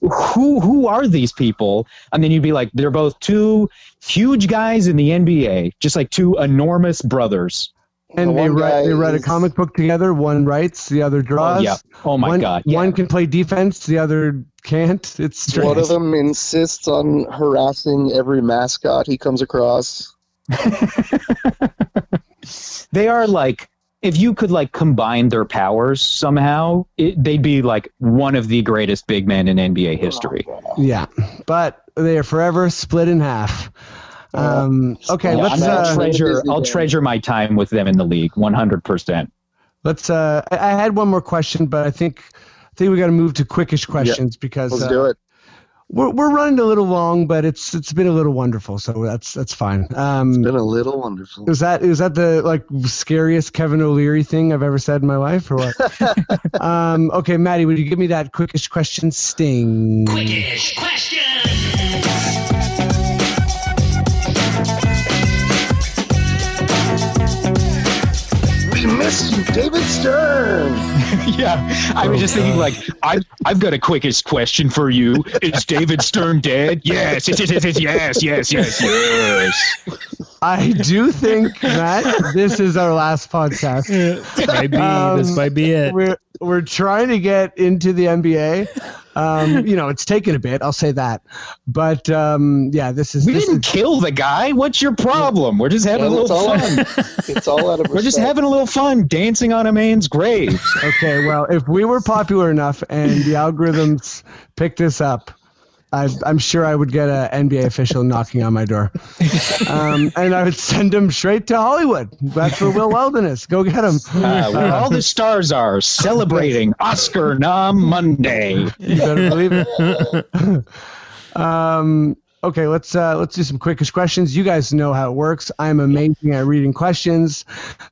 who who are these people? And then you'd be like, they're both two huge guys in the NBA, just like two enormous brothers. and The they write they write a comic book together. One writes, the other draws. yeah. Oh my one, god. Yeah. One can play defense, the other can't. It's strange. One of them insists on harassing every mascot he comes across. they are like if you could like combine their powers somehow, it, they'd be like one of the greatest big men in NBA history. Yeah, but they are forever split in half. Um, okay, Yeah, let's I'm gonna uh, treasure. Disney I'll treasure my time with them in the league, 100. percent let's. Uh, I I had one more question, but I think I think we got to move to quickish questions because Let's uh, do it. We're we're running a little long, but it's it's been a little wonderful, so that's that's fine. Um, It's been a little wonderful. is that is that the like scariest Kevin O'Leary thing I've ever said in my life, or what? um, okay, Maddie, would you give me that quickish question sting? Quickish question. We missed David Stern. yeah, I was just thinking like I've I've got a quickest question for you. Is David Stern dead? Yes, yes, yes, yes, yes, yes, yes, yes. I do think that this is our last podcast. This might be, this Um, might be it. We're we're trying to get into the NBA. Um, you know, it's taken a bit. I'll say that, but um, yeah, this is We this didn't is, kill the guy. What's your problem? We're just having a Well, it's little all fun. It's all out of We're just having a little fun dancing on a man's grave. okay. Well, if we were popular enough and the algorithms picked this up. I, I'm sure I would get an NBA official knocking on my door, um, and I would send him straight to Hollywood. That's where Will Weldon is. Go get him. Uh, where all the stars are celebrating Oscar nom Monday. You better believe it. um, Okay, let's uh, let's do some quickish questions. You guys know how it works. I'm amazing at reading questions.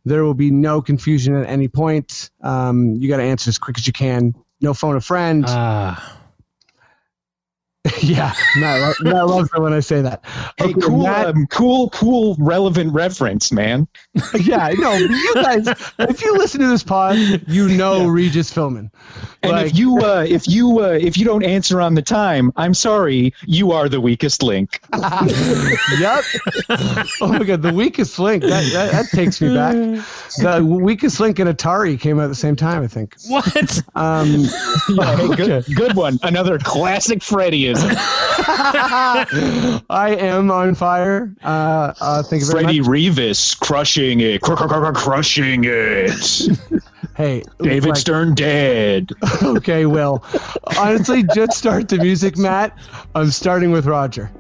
There will be no confusion at any point. Um, you got to answer as quick as you can. No phone a friend. Ah, yeah, Matt, lo- Matt loves it when I say that. Hey, Okay, cool, Matt- um, cool, cool, relevant reference, man. yeah, no, but you guys, if you listen to this pod, you know Regis Philbin. And Like- if you, uh, if you, uh, if you don't answer on the time, I'm sorry, you are the weakest link. yep. Oh my god, the weakest link. That, that, that takes me back. The weakest link and Atari came out at the same time, I think. what? Um, Yeah, hey, good, good one. Another classic Freddyism. I am on fire. Uh, uh, thank you very Freddy much. Revis crushing it, cr- cr- cr- crushing it. Hey, David like- Stern dead. Okay, Will. Honestly, just start the music, Matt. I'm starting with Roger.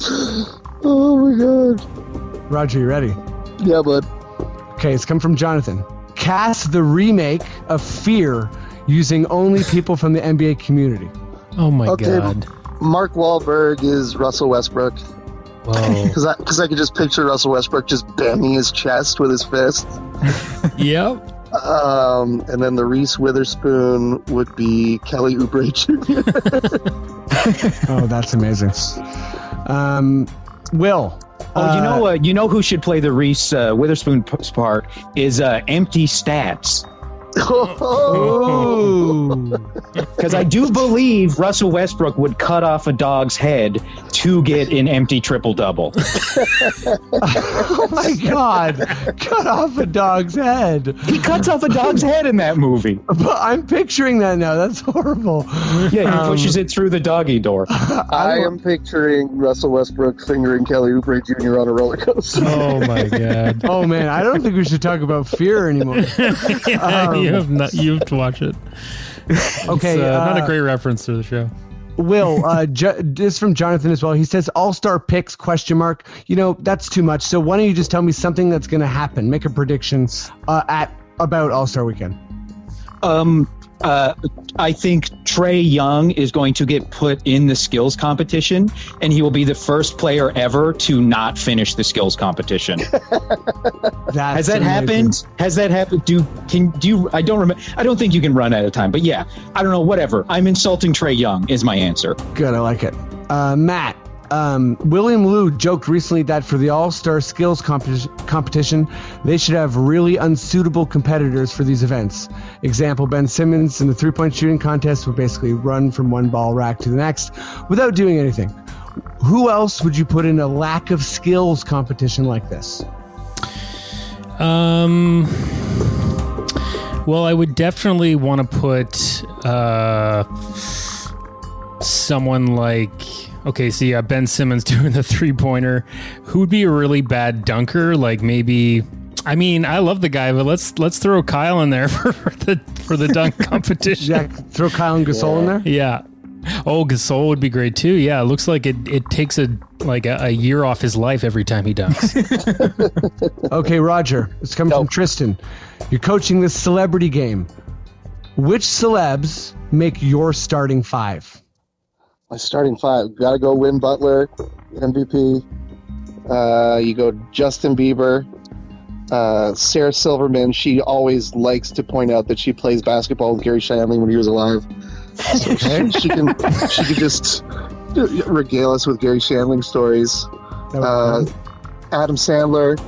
Oh my god. Roger, you ready? Yeah, bud. Okay, it's come from Jonathan. Cast the remake of Fear using only people from the NBA community. Oh my Okay. god! Mark Wahlberg is Russell Westbrook because I because I could just picture Russell Westbrook just banging his chest with his fist. yep. Um, and then the Reese Witherspoon would be Kelly Oubre Jr. Oh, that's amazing. Um, Will. Oh, you know, uh, you know who should play the Reese uh, Witherspoon part is uh, Empty Stats. Oh. Because I do believe Russell Westbrook would cut off a dog's head to get an empty triple double. oh my God! Cut off a dog's head. He cuts off a dog's head in that movie. But I'm picturing that now. That's horrible. Yeah, he Um, pushes it through the doggy door. I am picturing Russell Westbrook fingering Kelly Oubre Jr. on a roller coaster. Oh my god! Oh man, I don't think we should talk about fear anymore. yeah, you have not. You have to watch it. Okay, It's, uh, not uh, a great reference to the show. Will, uh, jo- this from Jonathan as well. He says all star picks question mark. You know that's too much. So why don't you just tell me something that's going to happen? Make a prediction uh, at about All Star Weekend. Um, uh, I think Trae Young is going to get put in the skills competition, and he will be the first player ever to not finish the skills competition. Has that amazing. happened? Has that happened? Do can do you? I don't remember. I don't think you can run out of time. But yeah, I don't know. Whatever. I'm insulting Trae Young is my answer. Good, I like it. Uh, Matt, um, William Lou joked recently that for the All Star Skills competi- competition, they should have really unsuitable competitors for these events. Example: Ben Simmons in the three point shooting contest would basically run from one ball rack to the next without doing anything. Who else would you put in a lack of skills competition like this? Um. Well, I would definitely want to put uh, someone like. Okay, so yeah, uh, Ben Simmons doing the three pointer. Who would be a really bad dunker? Like maybe. I mean, I love the guy, but let's let's throw Kyle in there for, for the for the dunk competition. Jack, throw Kyle and Gasol in there. Yeah. Oh, Gasol would be great too. Yeah, it looks like it, it takes a like a, a year off his life every time he dunks. Okay, Roger. It's coming from Tristan. You're coaching this celebrity game. Which celebs make your starting five? My starting five. Got to go Win Butler, MVP. Uh, you go Justin Bieber. Uh, Sarah Silverman. She always likes to point out that she plays basketball with Garry Shandling when he was alive. So she, she can she can just regale us with Garry Shandling stories. Uh. Adam Sandler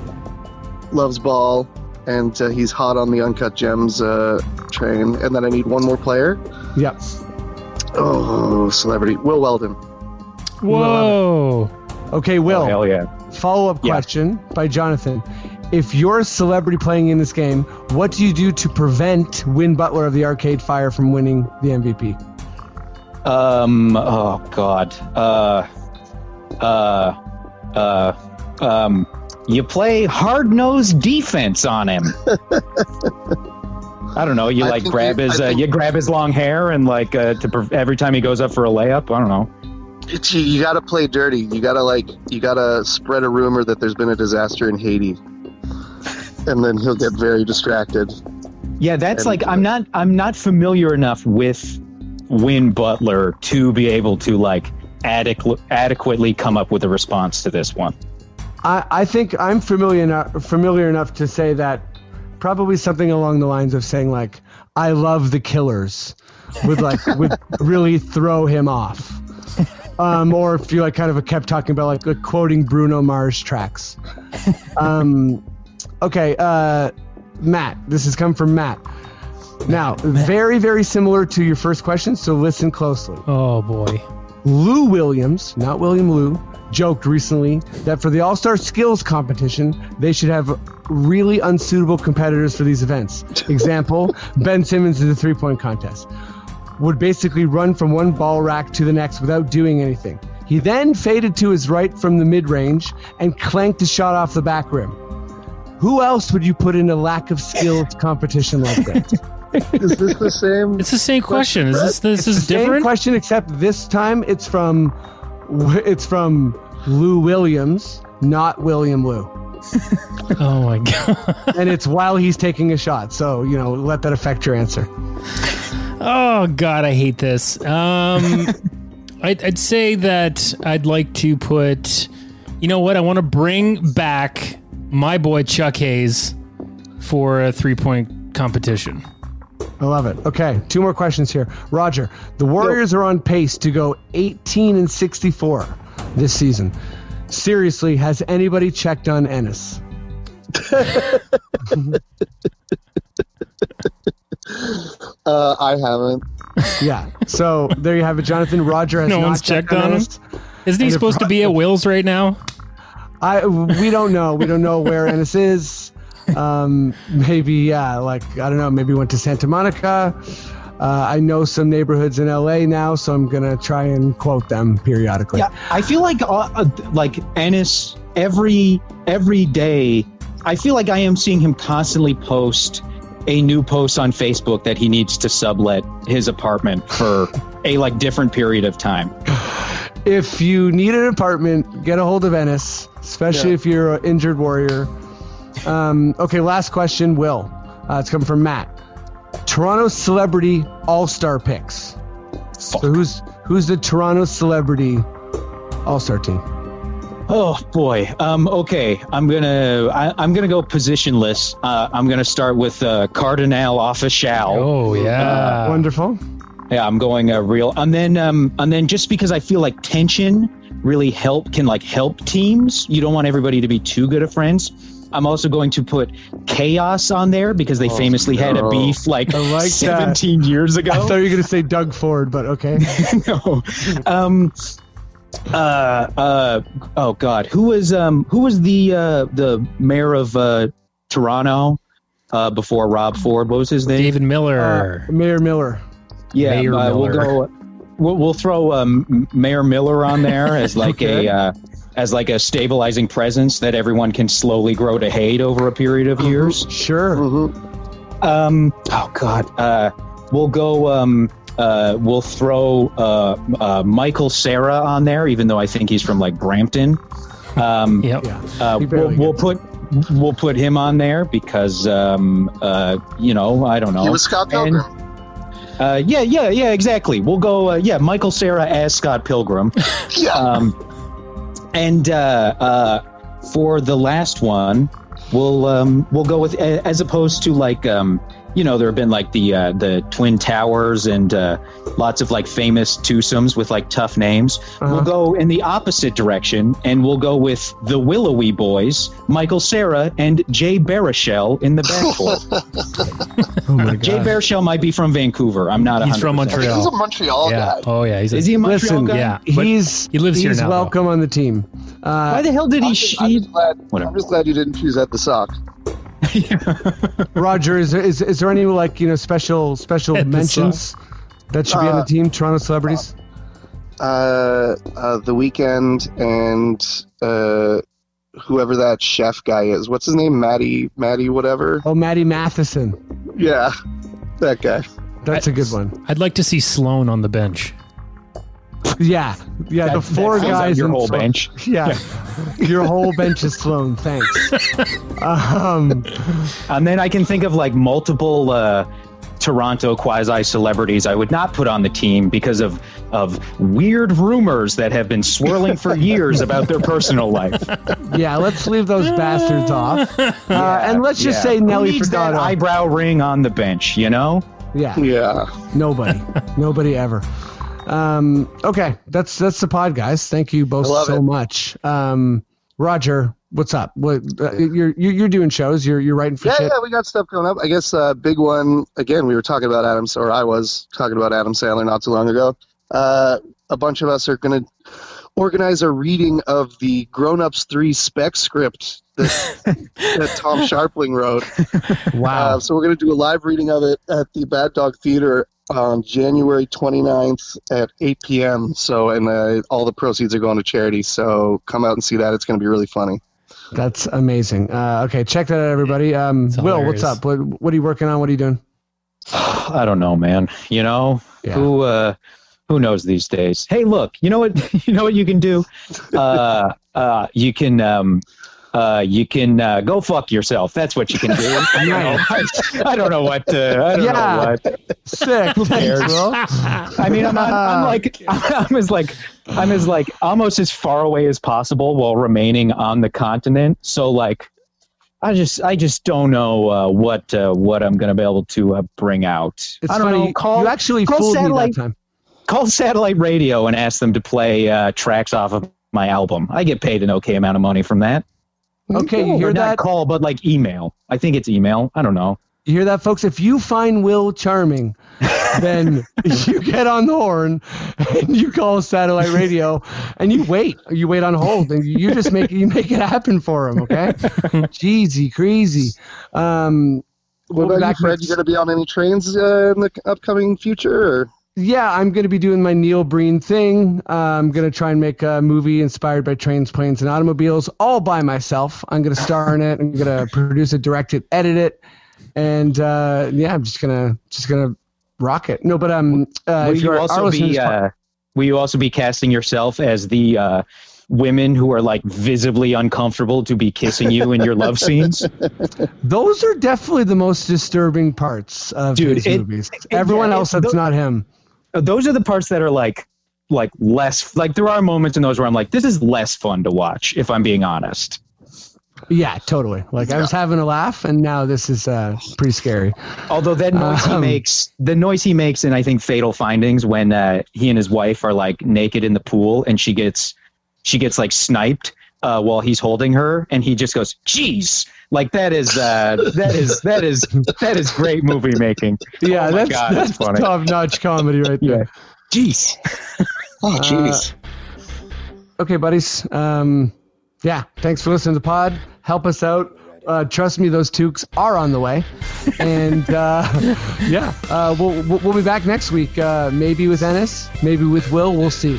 loves ball, and uh, he's hot on the Uncut Gems uh, train. And then I need one more player. Yep. Oh, celebrity. Will Weldon. Whoa. Okay, Will. Oh, hell yeah. Follow up Yeah. question by Jonathan. If you're a celebrity playing in this game, what do you do to prevent Win Butler of the Arcade Fire from winning the MVP? Um. Oh God. Uh. Uh. Uh. Um. You play hard nosed defense on him. I don't know. You I like grab you- his. I Uh, you grab his long hair and like uh, to pre- every time he goes up for a layup. I don't know. It's, you you got to play dirty. You got to like you got to spread a rumor that there's been a disaster in Haiti, and then he'll get very distracted. Yeah, that's And- like I'm not. I'm not familiar enough with Win Butler to be able to like adequ- adequately come up with a response to this one. I, I think I'm familiar enough, familiar enough to say that probably something along the lines of saying like I love the Killers would like would really throw him off. Um, or if you like kind of kept talking about like, like quoting Bruno Mars tracks. Um, okay, uh, Matt, this has come from Matt. Now, very very similar to your first question, so listen closely. Oh boy. Lou Williams, not William Lou, joked recently that for the All Star Skills competition, they should have really unsuitable competitors for these events. Example Ben Simmons in the three point contest would basically run from one ball rack to the next without doing anything. He then faded to his right from the mid range and clanked a shot off the back rim. Who else would you put in a lack of skills competition like that? Is this the same? It's the same question. Is this this is Same different? question, except this time it's from it's from Lou Williams, not William Lou, Oh my god. and it's while he's taking a shot. So you know, let that affect your answer. Oh god, I hate this. Um I'd, I'd say that I'd like to put you know what? I want to bring back my boy Chuck Hayes for a three point competition. I love it. Okay, two more questions here. Roger, the Warriors are on pace to go 18 and 64 this season. Seriously, has anybody checked on Ennis? Uh, I haven't. Yeah. So there you have it, Jonathan. Roger has No not one's checked on him? Ennis. Isn't he And if- supposed to be at Will's right now? I we don't know. We don't know where Ennis is. Um, maybe yeah, like I don't know. Maybe went to Santa Monica. Uh, I know some neighborhoods in LA now, so I'm gonna try and quote them periodically. Yeah, I feel like uh, uh, like Ennis every every day. I feel like I am seeing him constantly post a new post on Facebook that he needs to sublet his apartment for a like different period of time. If you need an apartment, get a hold of Ennis, especially Yeah. if you're an injured warrior. Um, okay, last question, Will. Uh, it's coming from Matt. Toronto celebrity all star picks. So who's who's the Toronto celebrity all star team? Oh boy. Um. Okay. I'm gonna. I, I'm gonna go positionless. Uh, I'm gonna start with uh, Kardinal Offishall. Oh yeah. Wonderful. Yeah, I'm going uh, real, and then um, and then just because I feel like tension really help can like help teams. You don't want everybody to be too good of friends. I'm also going to put chaos on there because they famously had a beef like, I like that. 17 years ago. I thought you were gonna say Doug Ford, but okay. no. Um. Uh. Uh. Oh God. Who was um. Who was the uh the mayor of uh Toronto uh before Rob Ford? What was his name? David Miller. Uh, Mayor Miller. Yeah, Mayor uh, we'll go. We'll, we'll throw um, Mayor Miller on there as like Okay. a uh, as like a stabilizing presence that everyone can slowly grow to hate over a period of years. Sure. hmm Um, oh God, uh, we'll go. Um, uh, we'll throw uh, uh, Michael Cera on there, even though I think he's from like Brampton. Um, yep. Yeah. uh, we'll, we'll put we'll put him on there because um, uh, you know I don't know. He was Scott And- Pilgrim. Uh, yeah, yeah, yeah, exactly. We'll go. Uh, yeah, Michael Cera as Scott Pilgrim. yeah. Um, and uh, uh, for the last one, we'll um, we'll go with as opposed to like um, you know there have been like the uh, the Twin Towers and uh, lots of like famous twosomes with like tough names. Uh-huh. We'll go in the opposite direction and we'll go with the Willowy Boys, Michael Cera and Jay Baruchel in the backcourt. Oh my Jay god. Baruchel might be from Vancouver. I'm not. He's from 100%. Montreal. He's a Montreal yeah. guy. Oh yeah. He's a, Is he a Montreal Listen, guy? yeah. He's he lives here he's now, though. welcome on the team. Uh, Why the hell did he I'm just, I'm just glad, Whatever. I'm just glad you didn't choose at the sock. Roger, is there, is, is there any like you know special special At mentions that should be on the Uh, team? Toronto celebrities. Uh, uh, the Weeknd and uh, whoever that chef guy is. What's his name? Matty, Matty, whatever. Oh, Matty Matheson. Yeah, that guy. That's a good one. I'd like to see Sloan on the bench. Yeah, yeah. the four that guys your whole Sloan. bench. Yeah, your whole bench is Sloan. Thanks. Um, And then I can think of like multiple uh, Toronto quasi celebrities I would not put on the team because of of weird rumors that have been swirling for years about their personal life. Yeah, let's leave those bastards off. Uh, and let's just Yeah. say Who Nelly needs that eyebrow ring on the bench, you know? yeah, Yeah. nobody, nobody ever. Um, okay, that's that's the pod, guys. Thank you both so it. much. Um, Roger, what's up? What uh, you're you're doing shows? You're you're writing for Yeah, shit. yeah, we got stuff coming up. I guess uh, big one again. We were talking about Adam, or I was talking about Adam Sandler not too long ago. Uh, a bunch of us are going to organize a reading of the Grown Ups Three spec script that, that Tom Scharpling wrote. Wow. Uh, so we're going to do a live reading of it at the Bad Dog Theater on January 29th at 8 p.m. So, and uh, all the proceeds are going to charity. So come out and see that. It's going to be really funny. That's amazing. Uh, okay, check that out, everybody. Um, Will, what's up? What what are you working on? What are you doing? I don't know, man. You know, Yeah. who uh who knows these days? Hey, look, you know what you know what you can do? Uh uh you can um uh, you can uh, go fuck yourself. That's what you can do. I don't know, I, I don't know what. Uh, I don't Yeah. know what. Sick. Thanks? Will. I mean, I'm, I'm like, I'm as like, I'm as like almost as far away as possible while remaining on the continent. So like, I just, I just don't know uh, what, uh, what I'm gonna be able to uh, bring out. It's I don't funny. know. Call, you actually call fooled satellite, me that time. call satellite radio and ask them to play uh, tracks off of my album. I get paid an okay amount of money from that. Okay, you Or hear not that? call, but like email. I think it's email. I don't know. You hear that, folks? If you find Will charming, then you get on the horn and you call satellite radio and you wait. You wait on hold and you just make you make it happen for him. Okay, Jeezy, crazy. Um, What we'll about you, Fred? You going to be on any trains uh, in the upcoming future? Or? Yeah, I'm going to be doing my Neil Breen thing. Uh, I'm going to try and make a movie inspired by trains, planes, and automobiles all by myself. I'm going to star in it. I'm going to produce it, direct it, edit it, and uh, yeah, I'm just gonna just gonna rock it. No, but um, uh, will you also be uh, will you also be casting yourself as the uh, women who are like visibly uncomfortable to be kissing you in your love scenes those are definitely the most disturbing parts of Dude, his it- movies. it- Everyone else that's tho- not him. Those are the parts that are like like less like there are moments in those where i'm like this is less fun to watch if i'm being honest Yeah, totally. Like I was having a laugh, and now this is uh, pretty scary. although that noise he Um, makes the noise he makes in i think Fateful Findings when uh, he and his wife are like naked in the pool and she gets she gets like sniped uh, while he's holding her and he just goes jeez like that is uh, that is that is that is great movie making Yeah, Oh that's God, that's that's funny. top notch comedy right there. jeez Oh, jeez. Okay, buddies. Um, yeah, thanks for listening to the pod. Help us out. Uh, trust me, those toques are on the way. And uh, yeah, uh, we'll, we'll we'll be back next week. Uh, maybe with Ennis, maybe with Will. We'll see.